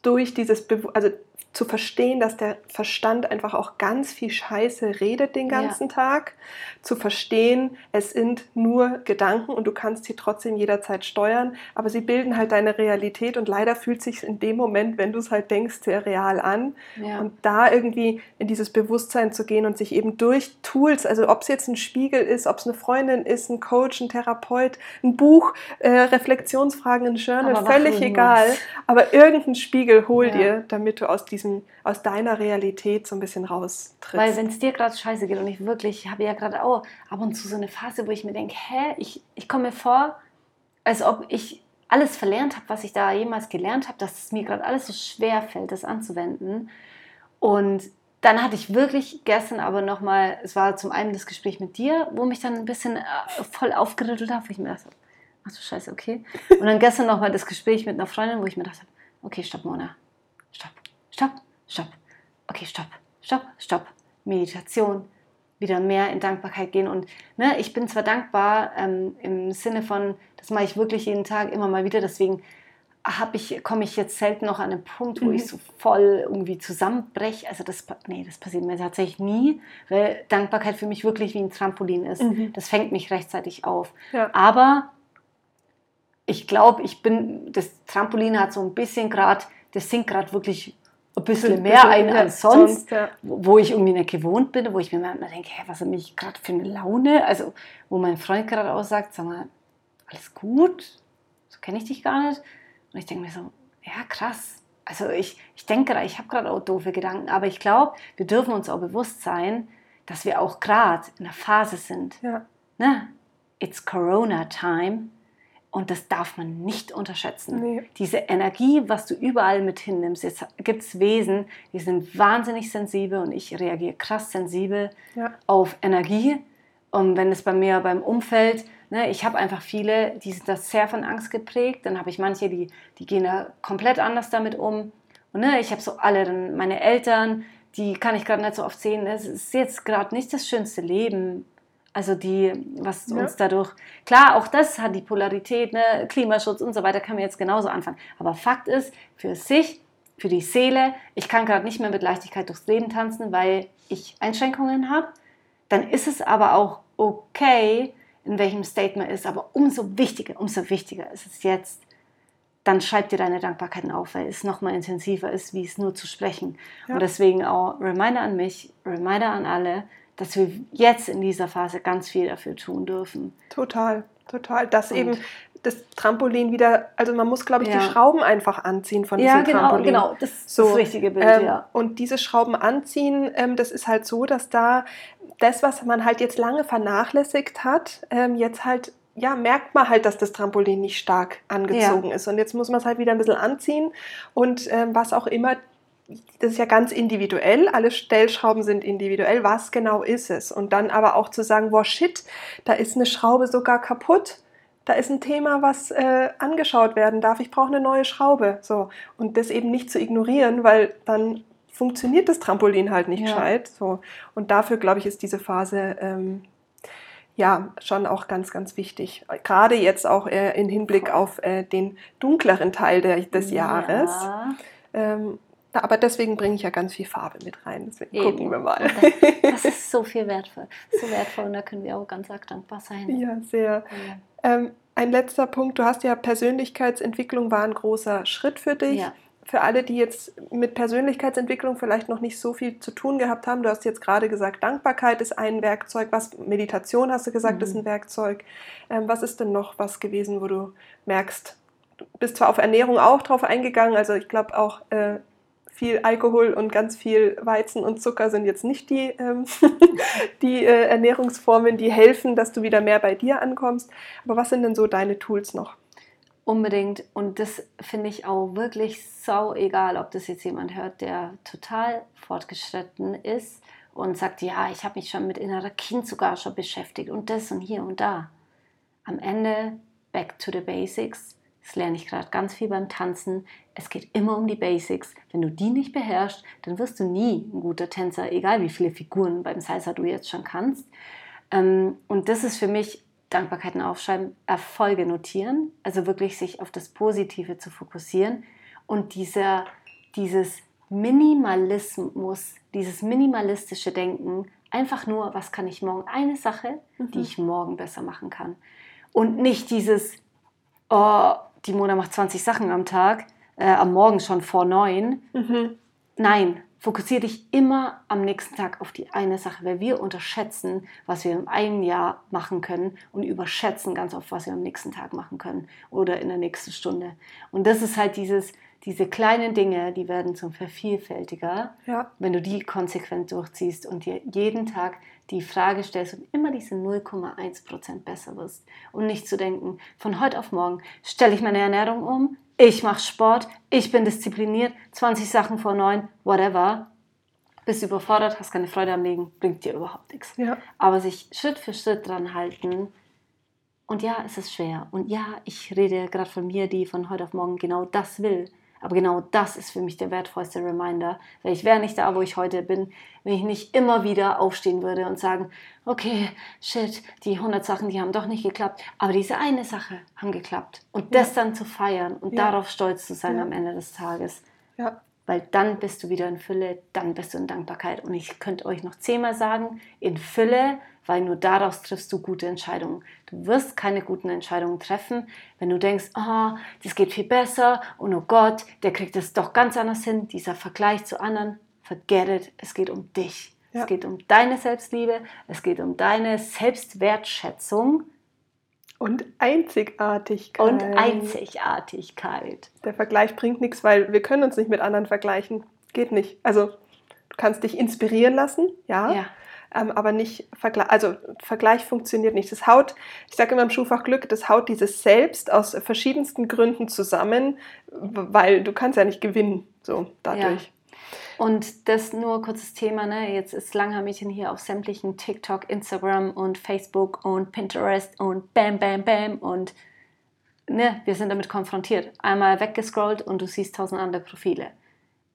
durch dieses, also zu verstehen, dass der Verstand einfach auch ganz viel Scheiße redet den ganzen ja. Tag, zu verstehen, es sind nur Gedanken und du kannst sie trotzdem jederzeit steuern, aber sie bilden halt deine Realität und leider fühlt sich in dem Moment, wenn du es halt denkst, sehr real an ja. und da irgendwie in dieses Bewusstsein zu gehen und sich eben durch Tools, also ob es jetzt ein Spiegel ist, ob es eine Freundin ist, ein Coach, ein Therapeut, ein Buch, äh, Reflexionsfragen, ein Journal, völlig egal, aber irgendein Spiegel hol ja. dir, damit du aus diesem aus deiner Realität so ein bisschen raustrittst. Weil wenn es dir gerade scheiße geht und ich wirklich, habe ja gerade auch ab und zu so eine Phase, wo ich mir denke, hä, ich, ich komme mir vor, als ob ich alles verlernt habe, was ich da jemals gelernt habe, dass es mir gerade alles so schwer fällt, das anzuwenden. Und dann hatte ich wirklich gestern aber nochmal, es war zum einen das Gespräch mit dir, wo mich dann ein bisschen äh, voll aufgerüttelt hat, wo ich mir dachte, ach du Scheiße, okay. Und dann gestern nochmal das Gespräch mit einer Freundin, wo ich mir dachte, okay, stopp, Mona, stopp stopp, stopp, okay, stopp, stopp, stopp. Meditation, wieder mehr in Dankbarkeit gehen. Und ne, ich bin zwar dankbar ähm, im Sinne von, das mache ich wirklich jeden Tag immer mal wieder, deswegen ich, komme ich jetzt selten noch an einen Punkt, wo mhm. ich so voll irgendwie zusammenbreche. Also das, nee, das passiert mir tatsächlich nie, weil Dankbarkeit für mich wirklich wie ein Trampolin ist. Mhm. Das fängt mich rechtzeitig auf. Ja. Aber ich glaube, ich bin, das Trampolin hat so ein bisschen gerade, das sinkt gerade wirklich ein bisschen mehr ein als sonst, ja. wo ich irgendwie nicht gewohnt bin, wo ich mir manchmal denke, hey, was hat mich gerade für eine Laune? Also, wo mein Freund gerade aussagt, sag mal, alles gut? So kenne ich dich gar nicht. Und ich denke mir so, ja, krass. Also ich, ich denke gerade, ich habe gerade auch doofe Gedanken, aber ich glaube, wir dürfen uns auch bewusst sein, dass wir auch gerade in einer Phase sind. Ja. Ne? It's Corona Time und das darf man nicht unterschätzen. Nee. Diese Energie, was du überall mit hinnimmst. Jetzt gibt es Wesen, die sind wahnsinnig sensibel und ich reagiere krass sensibel ja. auf Energie. Und wenn es bei mir beim Umfeld, ne, ich habe einfach viele, die sind da sehr von Angst geprägt. Dann habe ich manche, die, die gehen da komplett anders damit um. Und ne, ich habe so alle, dann meine Eltern, die kann ich gerade nicht so oft sehen. Es ist jetzt gerade nicht das schönste Leben Also die, was ja. uns dadurch, klar, auch das hat die Polarität, ne? Klimaschutz und so weiter, kann man jetzt genauso anfangen. Aber Fakt ist, für sich, für die Seele, ich kann gerade nicht mehr mit Leichtigkeit durchs Leben tanzen, weil ich Einschränkungen habe. Dann ist es aber auch okay, in welchem State man ist. Aber umso wichtiger, umso wichtiger ist es jetzt, dann schreib dir deine Dankbarkeiten auf, weil es nochmal intensiver ist, wie es nur zu sprechen. Ja. Und deswegen auch Reminder an mich, Reminder an alle, dass wir jetzt in dieser Phase ganz viel dafür tun dürfen. Total, total. Dass und eben das Trampolin wieder, also man muss, glaube ich, ja. die Schrauben einfach anziehen von diesem ja, genau, Trampolin. genau, das ist so, das richtige Bild, ähm, ja. Und diese Schrauben anziehen, ähm, das ist halt so, dass da das, was man halt jetzt lange vernachlässigt hat, ähm, jetzt halt ja, merkt man halt, dass das Trampolin nicht stark angezogen ja. ist. Und jetzt muss man es halt wieder ein bisschen anziehen. Und ähm, was auch immer, das ist ja ganz individuell, alle Stellschrauben sind individuell, was genau ist es? Und dann aber auch zu sagen, wow, shit, da ist eine Schraube sogar kaputt. Da ist ein Thema, was äh, angeschaut werden darf. Ich brauche eine neue Schraube. So. Und das eben nicht zu ignorieren, weil dann funktioniert das Trampolin halt nicht ja. gescheit. So. Und dafür, glaube ich, ist diese Phase ähm, ja schon auch ganz, ganz wichtig. Gerade jetzt auch äh, im Hinblick auf äh, den dunkleren Teil der, des Jahres. Ja. Ähm, aber deswegen bringe ich ja ganz viel Farbe mit rein. Deswegen Eben. gucken wir mal. Das, das, ist so viel wertvoll. So wertvoll und da können wir auch ganz arg dankbar sein. Ja, sehr. Ja. Ähm, ein letzter Punkt. Du hast ja Persönlichkeitsentwicklung war ein großer Schritt für dich. Ja für alle, die jetzt mit Persönlichkeitsentwicklung vielleicht noch nicht so viel zu tun gehabt haben, du hast jetzt gerade gesagt, Dankbarkeit ist ein Werkzeug, was Meditation hast du gesagt, mhm. ist ein Werkzeug. Ähm, was ist denn noch was gewesen, wo du merkst, du bist zwar auf Ernährung auch drauf eingegangen, also ich glaube auch äh, viel Alkohol und ganz viel Weizen und Zucker sind jetzt nicht die, ähm, die äh, Ernährungsformen, die helfen, dass du wieder mehr bei dir ankommst. Aber was sind denn so deine Tools noch? Unbedingt. Und das finde ich auch wirklich sau egal, ob das jetzt jemand hört, der total fortgeschritten ist und sagt, ja, ich habe mich schon mit innerer Kind sogar schon beschäftigt und das und hier und da. Am Ende, back to the basics. Das lerne ich gerade ganz viel beim Tanzen. Es geht immer um die Basics. Wenn du die nicht beherrschst, dann wirst du nie ein guter Tänzer, egal wie viele Figuren beim Salsa du jetzt schon kannst. Ähm, und das ist für mich Dankbarkeiten aufschreiben, Erfolge notieren, also wirklich sich auf das Positive zu fokussieren und dieser, dieses Minimalismus, dieses minimalistische Denken, einfach nur, was kann ich morgen, eine Sache, mhm. die ich morgen besser machen kann. Und nicht dieses, oh, die Mona macht 20 Sachen am Tag, äh, am Morgen schon vor neun. Mhm. Nein, Fokussiere dich immer am nächsten Tag auf die eine Sache, weil wir unterschätzen, was wir in einem Jahr machen können und überschätzen ganz oft, was wir am nächsten Tag machen können oder in der nächsten Stunde. Und das ist halt dieses, diese kleinen Dinge, die werden zum Vervielfältiger, ja. wenn du die konsequent durchziehst und dir jeden Tag die Frage stellst und immer diese 0,1% besser wirst. Und nicht zu denken, von heute auf morgen stelle ich meine Ernährung um, ich mache Sport, ich bin diszipliniert, 20 Sachen vor neun, whatever. Bist überfordert, hast keine Freude am Leben, bringt dir überhaupt nichts. Ja. Aber sich Schritt für Schritt dran halten. Und ja, es ist schwer. Und ja, ich rede gerade von mir, die von heute auf morgen genau das will. Aber genau das ist für mich der wertvollste Reminder, weil ich wäre nicht da, wo ich heute bin, wenn ich nicht immer wieder aufstehen würde und sagen, okay, shit, die 100 Sachen, die haben doch nicht geklappt, aber diese eine Sache haben geklappt. Und ja. das dann zu feiern und ja. darauf stolz zu sein ja. am Ende des Tages. Ja. Weil dann bist du wieder in Fülle, dann bist du in Dankbarkeit. Und ich könnte euch noch zehnmal sagen, in Fülle weil nur daraus triffst du gute Entscheidungen. Du wirst keine guten Entscheidungen treffen, wenn du denkst, oh, das geht viel besser und oh Gott, der kriegt es doch ganz anders hin, dieser Vergleich zu anderen. Forget it, es geht um dich. Ja. Es geht um deine Selbstliebe, es geht um deine Selbstwertschätzung. Und Einzigartigkeit. Und Einzigartigkeit. Der Vergleich bringt nichts, weil wir können uns nicht mit anderen vergleichen. Geht nicht. Also kannst dich inspirieren lassen, ja. ja ähm, aber nicht Vergleich, also Vergleich funktioniert nicht. Das haut, ich sage immer im Schulfach Glück, das haut dieses Selbst aus verschiedensten Gründen zusammen, weil du kannst ja nicht gewinnen, so dadurch. Ja. Und das nur kurzes Thema, ne? Jetzt ist Langhaar-Mädchen hier auf sämtlichen TikTok, Instagram und Facebook und Pinterest und Bam, Bam, Bam und ne, wir sind damit konfrontiert. Einmal weggescrollt und du siehst tausend andere Profile.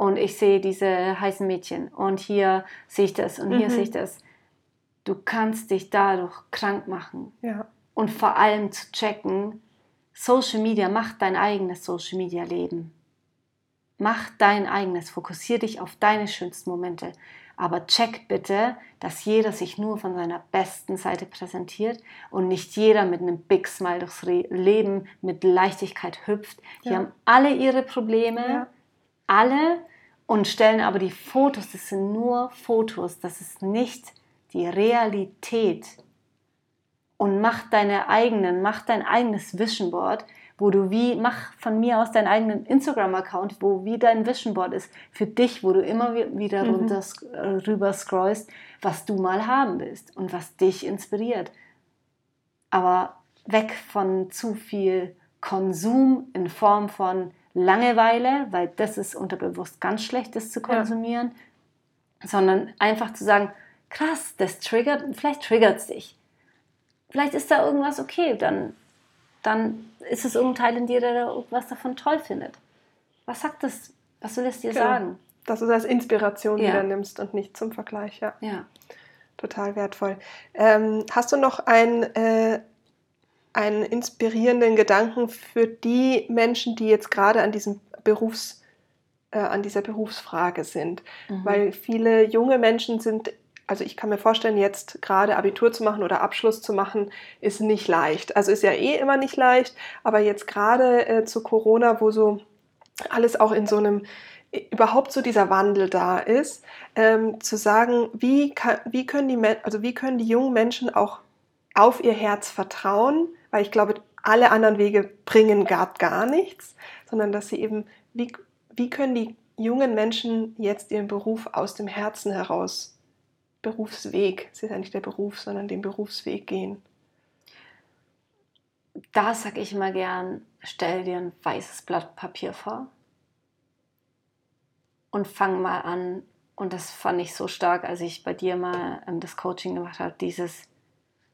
Und ich sehe diese heißen Mädchen und hier sehe ich das und hier mhm. sehe ich das du kannst dich dadurch krank machen. Ja. Und vor allem zu checken, Social Media, mach dein eigenes Social Media Leben. Mach dein eigenes, fokussier dich auf deine schönsten Momente. Aber check bitte, dass jeder sich nur von seiner besten Seite präsentiert und nicht jeder mit einem Big Smile durchs Leben mit Leichtigkeit hüpft. Die Ja. haben alle ihre Probleme, Ja. alle und stellen aber die Fotos, das sind nur Fotos, das ist nicht die Realität. Und mach deine eigenen, mach dein eigenes Vision Board, wo du wie, mach von mir aus deinen eigenen Instagram-Account, wo wie dein Vision Board ist, für dich, wo du immer wi- wieder Mhm. runter, äh, rüber scrollst, was du mal haben willst und was dich inspiriert. Aber weg von zu viel Konsum in Form von Langeweile, weil das ist unterbewusst ganz schlecht, das zu Ja. konsumieren, sondern einfach zu sagen, krass, das triggert, vielleicht triggert es dich. Vielleicht ist da irgendwas okay, dann, dann ist es irgendein Teil in dir, der da irgendwas davon toll findet. Was sagt das? Was will es dir Genau. sagen? Dass du das als Inspiration Ja. wieder nimmst und nicht zum Vergleich, ja. Ja. Total wertvoll. Ähm, hast du noch einen, äh, einen inspirierenden Gedanken für die Menschen, die jetzt gerade an diesem Berufs, äh, an dieser Berufsfrage sind? Mhm. Weil viele junge Menschen sind, also ich kann mir vorstellen, jetzt gerade Abitur zu machen oder Abschluss zu machen, ist nicht leicht. Also ist ja eh immer nicht leicht, aber jetzt gerade äh, zu Corona, wo so alles auch in so einem überhaupt so dieser Wandel da ist, ähm, zu sagen, wie, kann, wie, können die, also wie können die jungen Menschen auch auf ihr Herz vertrauen, weil ich glaube, alle anderen Wege bringen gar, gar nichts, sondern dass sie eben, wie, wie können die jungen Menschen jetzt ihren Beruf aus dem Herzen heraus, Berufsweg, es ist ja nicht der Beruf, sondern den Berufsweg gehen. Da sage ich immer gern, stell dir ein weißes Blatt Papier vor und fang mal an. Und das fand ich so stark, als ich bei dir mal ähm, das Coaching gemacht habe, dieses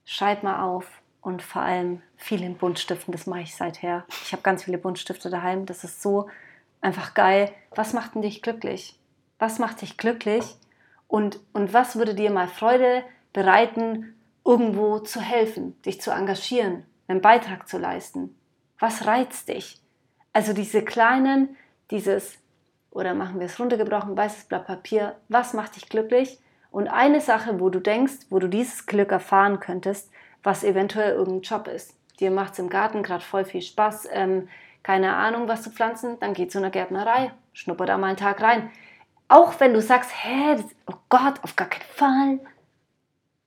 schreib mal auf und vor allem viel in Buntstiften, das mache ich seither. Ich habe ganz viele Buntstifte daheim, das ist so einfach geil. Was macht denn dich glücklich? Was macht dich glücklich? Und, und was würde dir mal Freude bereiten, irgendwo zu helfen, dich zu engagieren, einen Beitrag zu leisten? Was reizt dich? Also diese kleinen, dieses, oder machen wir es runtergebrochen, weißes Blatt Papier, was macht dich glücklich? Und eine Sache, wo du denkst, wo du dieses Glück erfahren könntest, was eventuell irgendein Job ist. Dir macht es im Garten gerade voll viel Spaß, ähm, keine Ahnung, was zu pflanzen, dann geh zu einer Gärtnerei, schnupper da mal einen Tag rein. Auch wenn du sagst, hä, oh Gott, auf gar keinen Fall.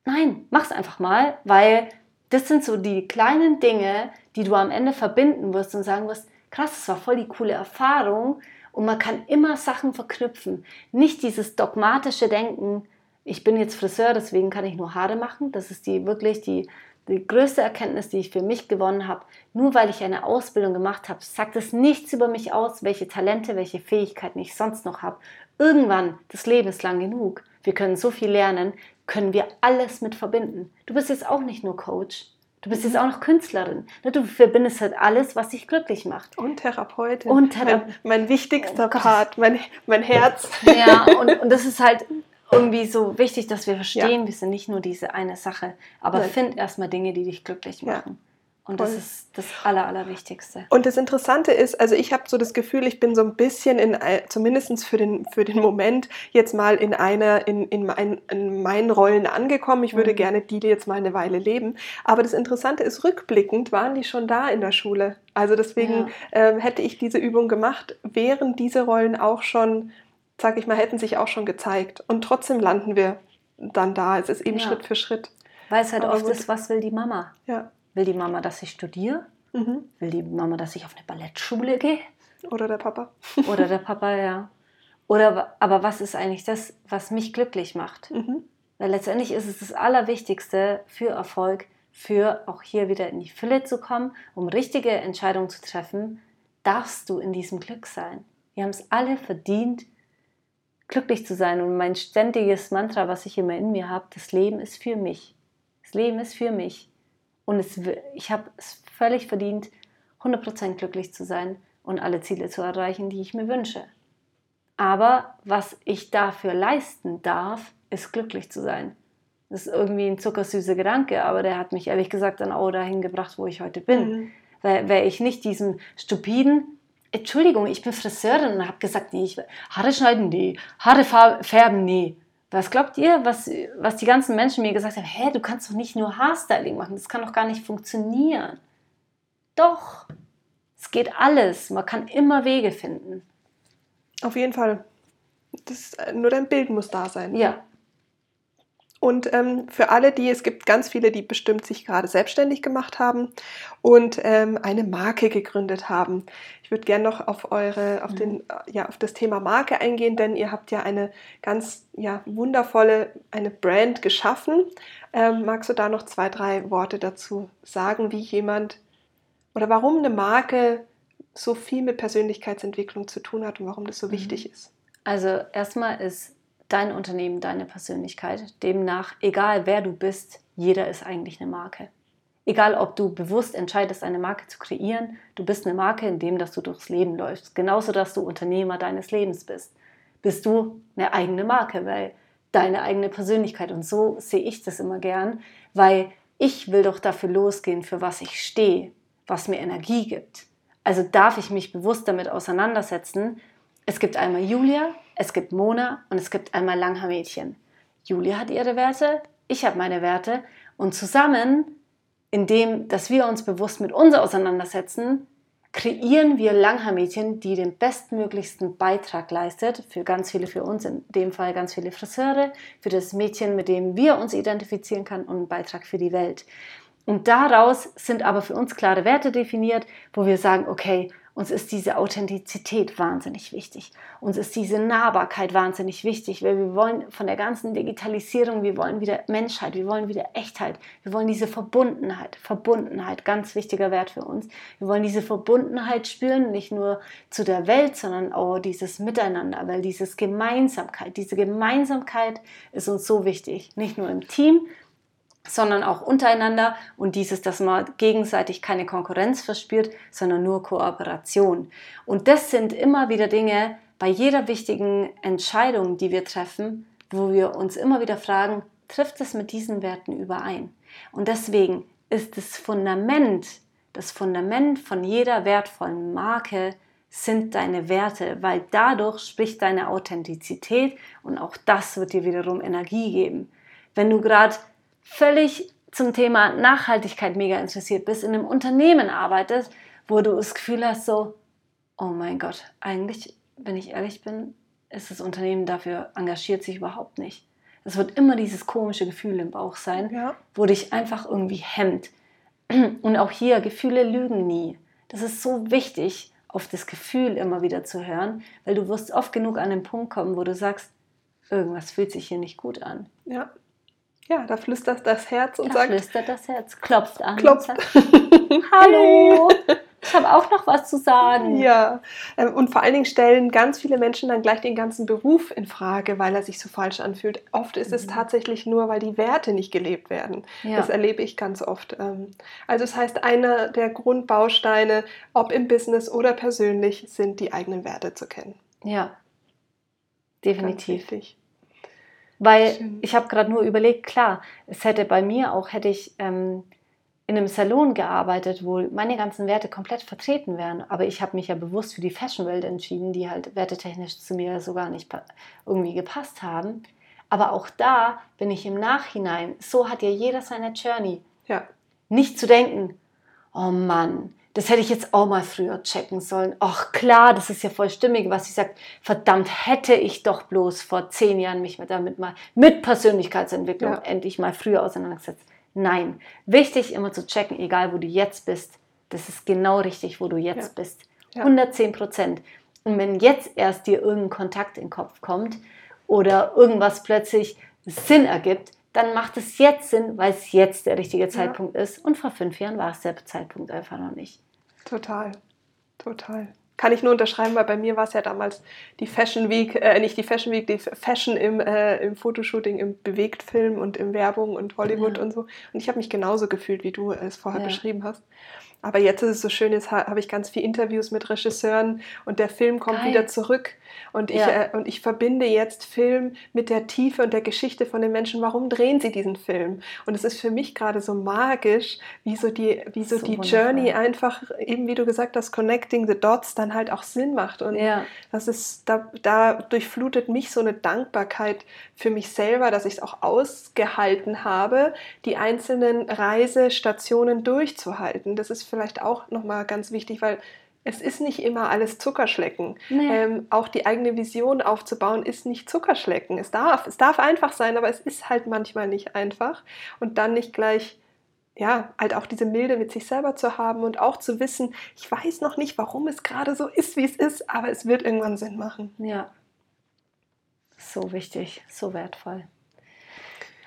Nein, mach's einfach mal, weil das sind so die kleinen Dinge, die du am Ende verbinden wirst und sagen wirst, krass, das war voll die coole Erfahrung und man kann immer Sachen verknüpfen. Nicht dieses dogmatische Denken, ich bin jetzt Friseur, deswegen kann ich nur Haare machen. Das ist die wirklich die, die größte Erkenntnis, die ich für mich gewonnen habe. Nur weil ich eine Ausbildung gemacht habe, sagt es nichts über mich aus, welche Talente, welche Fähigkeiten ich sonst noch habe. Irgendwann, das Leben ist lang genug, wir können so viel lernen, können wir alles mit verbinden. Du bist jetzt auch nicht nur Coach, du bist jetzt auch noch Künstlerin. Ne, Du verbindest halt alles, was dich glücklich macht. Und Therapeutin. Und Thera- mein, mein wichtigster Oh. Part, mein, mein Herz. Ja, und, und das ist halt irgendwie so wichtig, dass wir verstehen, wir sind nicht nur diese eine Sache, aber Nein. find erstmal Dinge, die dich glücklich Ja. machen. Und das ist das Aller, Allerwichtigste. Und das Interessante ist, also ich habe so das Gefühl, ich bin so ein bisschen in, zumindest für den, für den Moment, jetzt mal in einer, in, in, mein, in meinen Rollen angekommen. Ich würde Mhm. gerne die jetzt mal eine Weile leben. Aber das Interessante ist, rückblickend waren die schon da in der Schule. Also deswegen ähm, hätte ich diese Übung gemacht, wären diese Rollen auch schon, sag ich mal, hätten sich auch schon gezeigt. Und trotzdem landen wir dann da. Es ist eben Ja. Schritt für Schritt. Weil es halt Aber oft gut. ist, was will die Mama? Ja. Will die Mama, dass ich studiere? Mhm. Will die Mama, dass ich auf eine Ballettschule gehe? Oder der Papa. Oder der Papa, ja. Oder, aber was ist eigentlich das, was mich glücklich macht? Mhm. Weil letztendlich ist es das Allerwichtigste für Erfolg, für auch hier wieder in die Fülle zu kommen, um richtige Entscheidungen zu treffen, darfst du in diesem Glück sein. Wir haben es alle verdient, glücklich zu sein. Und mein ständiges Mantra, was ich immer in mir habe, das Leben ist für mich. Das Leben ist für mich. Und es, ich habe es völlig verdient, 100% glücklich zu sein und alle Ziele zu erreichen, die ich mir wünsche. Aber was ich dafür leisten darf, ist glücklich zu sein. Das ist irgendwie ein zuckersüßer Gedanke, aber der hat mich ehrlich gesagt dann auch dahin gebracht, wo ich heute bin. Mhm. Weil wäre ich nicht diesen stupiden, Entschuldigung, ich bin Friseurin und habe gesagt, nee, ich, Haare schneiden, nee, Haare färben, nee. Was glaubt ihr, was, was die ganzen Menschen mir gesagt haben? Hä, du kannst doch nicht nur Haarstyling machen, das kann doch gar nicht funktionieren. Doch, es geht alles. Man kann immer Wege finden. Auf jeden Fall. Das, nur dein Bild muss da sein. Ja. Und ähm, für alle, die, es gibt ganz viele, die bestimmt sich gerade selbstständig gemacht haben und ähm, eine Marke gegründet haben. Ich würde gerne noch auf eure, auf, den, mhm. ja, auf das Thema Marke eingehen, denn ihr habt ja eine ganz ja, wundervolle, eine Brand geschaffen. Ähm, magst du da noch zwei, drei Worte dazu sagen, wie jemand oder warum eine Marke so viel mit Persönlichkeitsentwicklung zu tun hat und warum das so mhm. wichtig ist? Also erstmal ist dein Unternehmen deine Persönlichkeit. Demnach, egal wer du bist, jeder ist eigentlich eine Marke. Egal, ob du bewusst entscheidest, eine Marke zu kreieren, du bist eine Marke, indem dass du durchs Leben läufst. Genauso, dass du Unternehmer deines Lebens bist. Bist du eine eigene Marke, weil deine eigene Persönlichkeit. Und so sehe ich das immer gern, weil ich will doch dafür losgehen, für was ich stehe, was mir Energie gibt. Also darf ich mich bewusst damit auseinandersetzen. Es gibt einmal Julia, es gibt Mona und es gibt einmal Langhaar-Mädchen. Julia hat ihre Werte, ich habe meine Werte und zusammen, indem dass wir uns bewusst mit uns auseinandersetzen, kreieren wir Langhaar-Mädchen, die den bestmöglichsten Beitrag leistet für ganz viele, für uns in dem Fall ganz viele Friseure, für das Mädchen, mit dem wir uns identifizieren können und einen Beitrag für die Welt. Und daraus sind aber für uns klare Werte definiert, wo wir sagen, okay, uns ist diese Authentizität wahnsinnig wichtig. Uns ist diese Nahbarkeit wahnsinnig wichtig, weil wir wollen von der ganzen Digitalisierung, wir wollen wieder Menschheit, wir wollen wieder Echtheit, wir wollen diese Verbundenheit, Verbundenheit, ganz wichtiger Wert für uns. Wir wollen diese Verbundenheit spüren, nicht nur zu der Welt, sondern auch dieses Miteinander, weil dieses Gemeinsamkeit, diese Gemeinsamkeit ist uns so wichtig, nicht nur im Team, sondern auch untereinander und dieses, dass man gegenseitig keine Konkurrenz verspürt, sondern nur Kooperation. Und das sind immer wieder Dinge bei jeder wichtigen Entscheidung, die wir treffen, wo wir uns immer wieder fragen, trifft es mit diesen Werten überein? Und deswegen ist das Fundament, das Fundament von jeder wertvollen Marke sind deine Werte, weil dadurch spricht deine Authentizität und auch das wird dir wiederum Energie geben. Wenn du gerade völlig zum Thema Nachhaltigkeit mega interessiert bist, in einem Unternehmen arbeitest, wo du das Gefühl hast, so, oh mein Gott, eigentlich, wenn ich ehrlich bin, ist das Unternehmen dafür engagiert sich überhaupt nicht. Es wird immer dieses komische Gefühl im Bauch sein, ja. wo dich einfach irgendwie hemmt. Und auch hier, Gefühle lügen nie. Das ist so wichtig, auf das Gefühl immer wieder zu hören, weil du wirst oft genug an den Punkt kommen, wo du sagst, irgendwas fühlt sich hier nicht gut an. Ja. Ja, da flüstert das Herz und da sagt. flüstert das Herz, klopft an. Klopft. Sagt, Hallo, ich habe auch noch was zu sagen. Ja, ähm, und vor allen Dingen stellen ganz viele Menschen dann gleich den ganzen Beruf in Frage, weil er sich so falsch anfühlt. Oft ist es mhm. tatsächlich nur, weil die Werte nicht gelebt werden. Ja. Das erlebe ich ganz oft. Ähm. Also das heißt, einer der Grundbausteine, ob im Business oder persönlich, sind die eigenen Werte zu kennen. Ja, definitiv. Weil Schön. ich habe gerade nur überlegt, klar, es hätte bei mir auch, hätte ich ähm, in einem Salon gearbeitet, wo meine ganzen Werte komplett vertreten wären. Aber ich habe mich ja bewusst für die Fashion-Welt entschieden, die halt wertetechnisch zu mir so gar nicht irgendwie gepasst haben. Aber auch da bin ich im Nachhinein, so hat ja jeder seine Journey. Ja. Nicht zu denken, oh Mann, das hätte ich jetzt auch mal früher checken sollen. Ach klar, das ist ja voll stimmig, was sie sagt. Verdammt, hätte ich doch bloß vor zehn Jahren mich damit mal mit Persönlichkeitsentwicklung ja. endlich mal früher auseinandergesetzt. Nein, wichtig immer zu checken, egal wo du jetzt bist. Das ist genau richtig, wo du jetzt ja. bist. 110 Prozent. Und wenn jetzt erst dir irgendein Kontakt in den Kopf kommt oder irgendwas plötzlich Sinn ergibt, dann macht es jetzt Sinn, weil es jetzt der richtige Zeitpunkt ja. ist. Und vor fünf Jahren war es der Zeitpunkt einfach noch nicht. Total, total. Kann ich nur unterschreiben, weil bei mir war es ja damals die Fashion Week, äh, nicht die Fashion Week, die Fashion im, äh, im Fotoshooting, im Bewegtfilm und im Werbung und Hollywood ja. und so. Und ich habe mich genauso gefühlt, wie du es vorher ja. beschrieben hast. Aber jetzt ist es so schön, jetzt habe ich ganz viele Interviews mit Regisseuren und der Film kommt Geil. wieder zurück. Und ich, Ja. äh, und ich verbinde jetzt Film mit der Tiefe und der Geschichte von den Menschen. Warum drehen sie diesen Film? Und es ist für mich gerade so magisch, wie so die, wie so So die. Journey einfach, eben wie du gesagt hast, Connecting the Dots dann halt auch Sinn macht. Und Ja. das ist, da, da durchflutet mich so eine Dankbarkeit für mich selber, dass ich es auch ausgehalten habe, die einzelnen Reisestationen durchzuhalten. Das ist vielleicht auch nochmal ganz wichtig, weil es ist nicht immer alles Zuckerschlecken. Nee. Ähm, auch die eigene Vision aufzubauen ist nicht Zuckerschlecken. Es darf, es darf einfach sein, aber es ist halt manchmal nicht einfach. Und dann nicht gleich, ja, halt auch diese Milde mit sich selber zu haben und auch zu wissen, ich weiß noch nicht, warum es gerade so ist, wie es ist, aber es wird irgendwann Sinn machen. Ja. So wichtig, so wertvoll.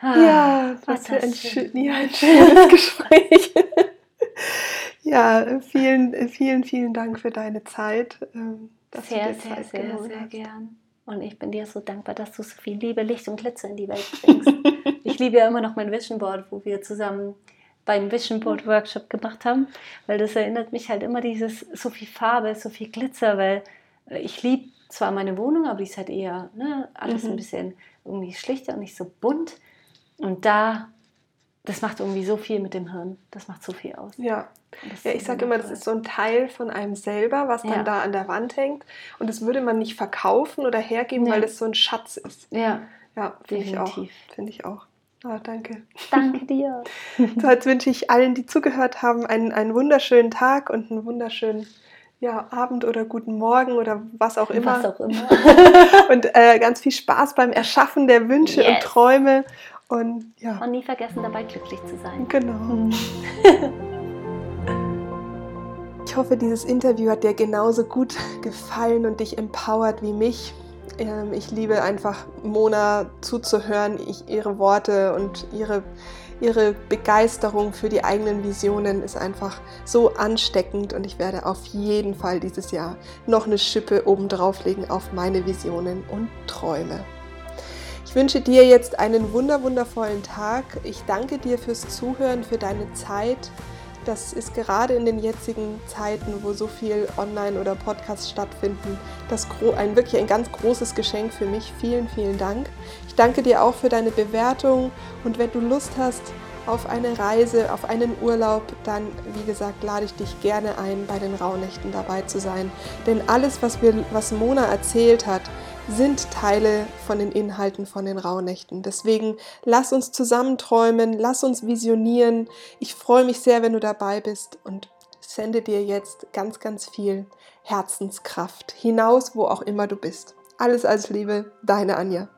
Ja, was für ein, schön, ja, ein schönes Gespräch. Ja, vielen, vielen, vielen Dank für deine Zeit. ähm, Sehr, sehr, Zeit sehr, sehr hast. gern. Und ich bin dir so dankbar, dass du so viel Liebe, Licht und Glitzer in die Welt bringst. ich liebe ja immer noch mein Vision Board, wo wir zusammen beim Vision Board Workshop gemacht haben, weil das erinnert mich halt immer dieses so viel Farbe, so viel Glitzer, weil äh, ich liebe zwar meine Wohnung, aber die ist halt eher ne, alles Mhm. ein bisschen irgendwie schlichter und nicht so bunt. Und da, das macht irgendwie so viel mit dem Hirn. Das macht so viel aus. Ja. Und Ja, ich sage immer, das ist so ein Teil von einem selber, was dann Ja. da an der Wand hängt. Und das würde man nicht verkaufen oder hergeben, Nee. weil das so ein Schatz ist. Ja, Ja, finde ich auch. Finde ich auch. Ah, danke. danke dir. So, jetzt wünsche ich allen, die zugehört haben, einen, einen wunderschönen Tag und einen wunderschönen ja, Abend oder guten Morgen oder was auch immer. Was auch immer. Und äh, ganz viel Spaß beim Erschaffen der Wünsche und Yes. Träume. Und ja, Und nie vergessen, dabei glücklich zu sein. genau. Ich hoffe, dieses Interview hat dir genauso gut gefallen und dich empowert wie mich. Ähm, Ich liebe einfach Mona zuzuhören, ich, ihre Worte und ihre, ihre Begeisterung für die eigenen Visionen ist einfach so ansteckend und ich werde auf jeden Fall dieses Jahr noch eine Schippe obendrauf legen auf meine Visionen und Träume. Ich wünsche dir jetzt einen wunder wundervollen Tag. Ich danke dir fürs Zuhören, für deine Zeit. Das ist gerade in den jetzigen Zeiten, wo so viel Online- oder Podcasts stattfinden, das ein wirklich ein ganz großes Geschenk für mich. Vielen, vielen Dank. Ich danke dir auch für deine Bewertung und wenn du Lust hast auf eine Reise, auf einen Urlaub, dann, wie gesagt, lade ich dich gerne ein, bei den Rauhnächten dabei zu sein. Denn alles, was, wir, was Mona erzählt hat, sind Teile von den Inhalten von den Rauhnächten. Deswegen lass uns zusammen träumen, lass uns visionieren. Ich freue mich sehr, wenn du dabei bist und sende dir jetzt ganz, ganz viel Herzenskraft hinaus, wo auch immer du bist. Alles als Liebe, deine Anja.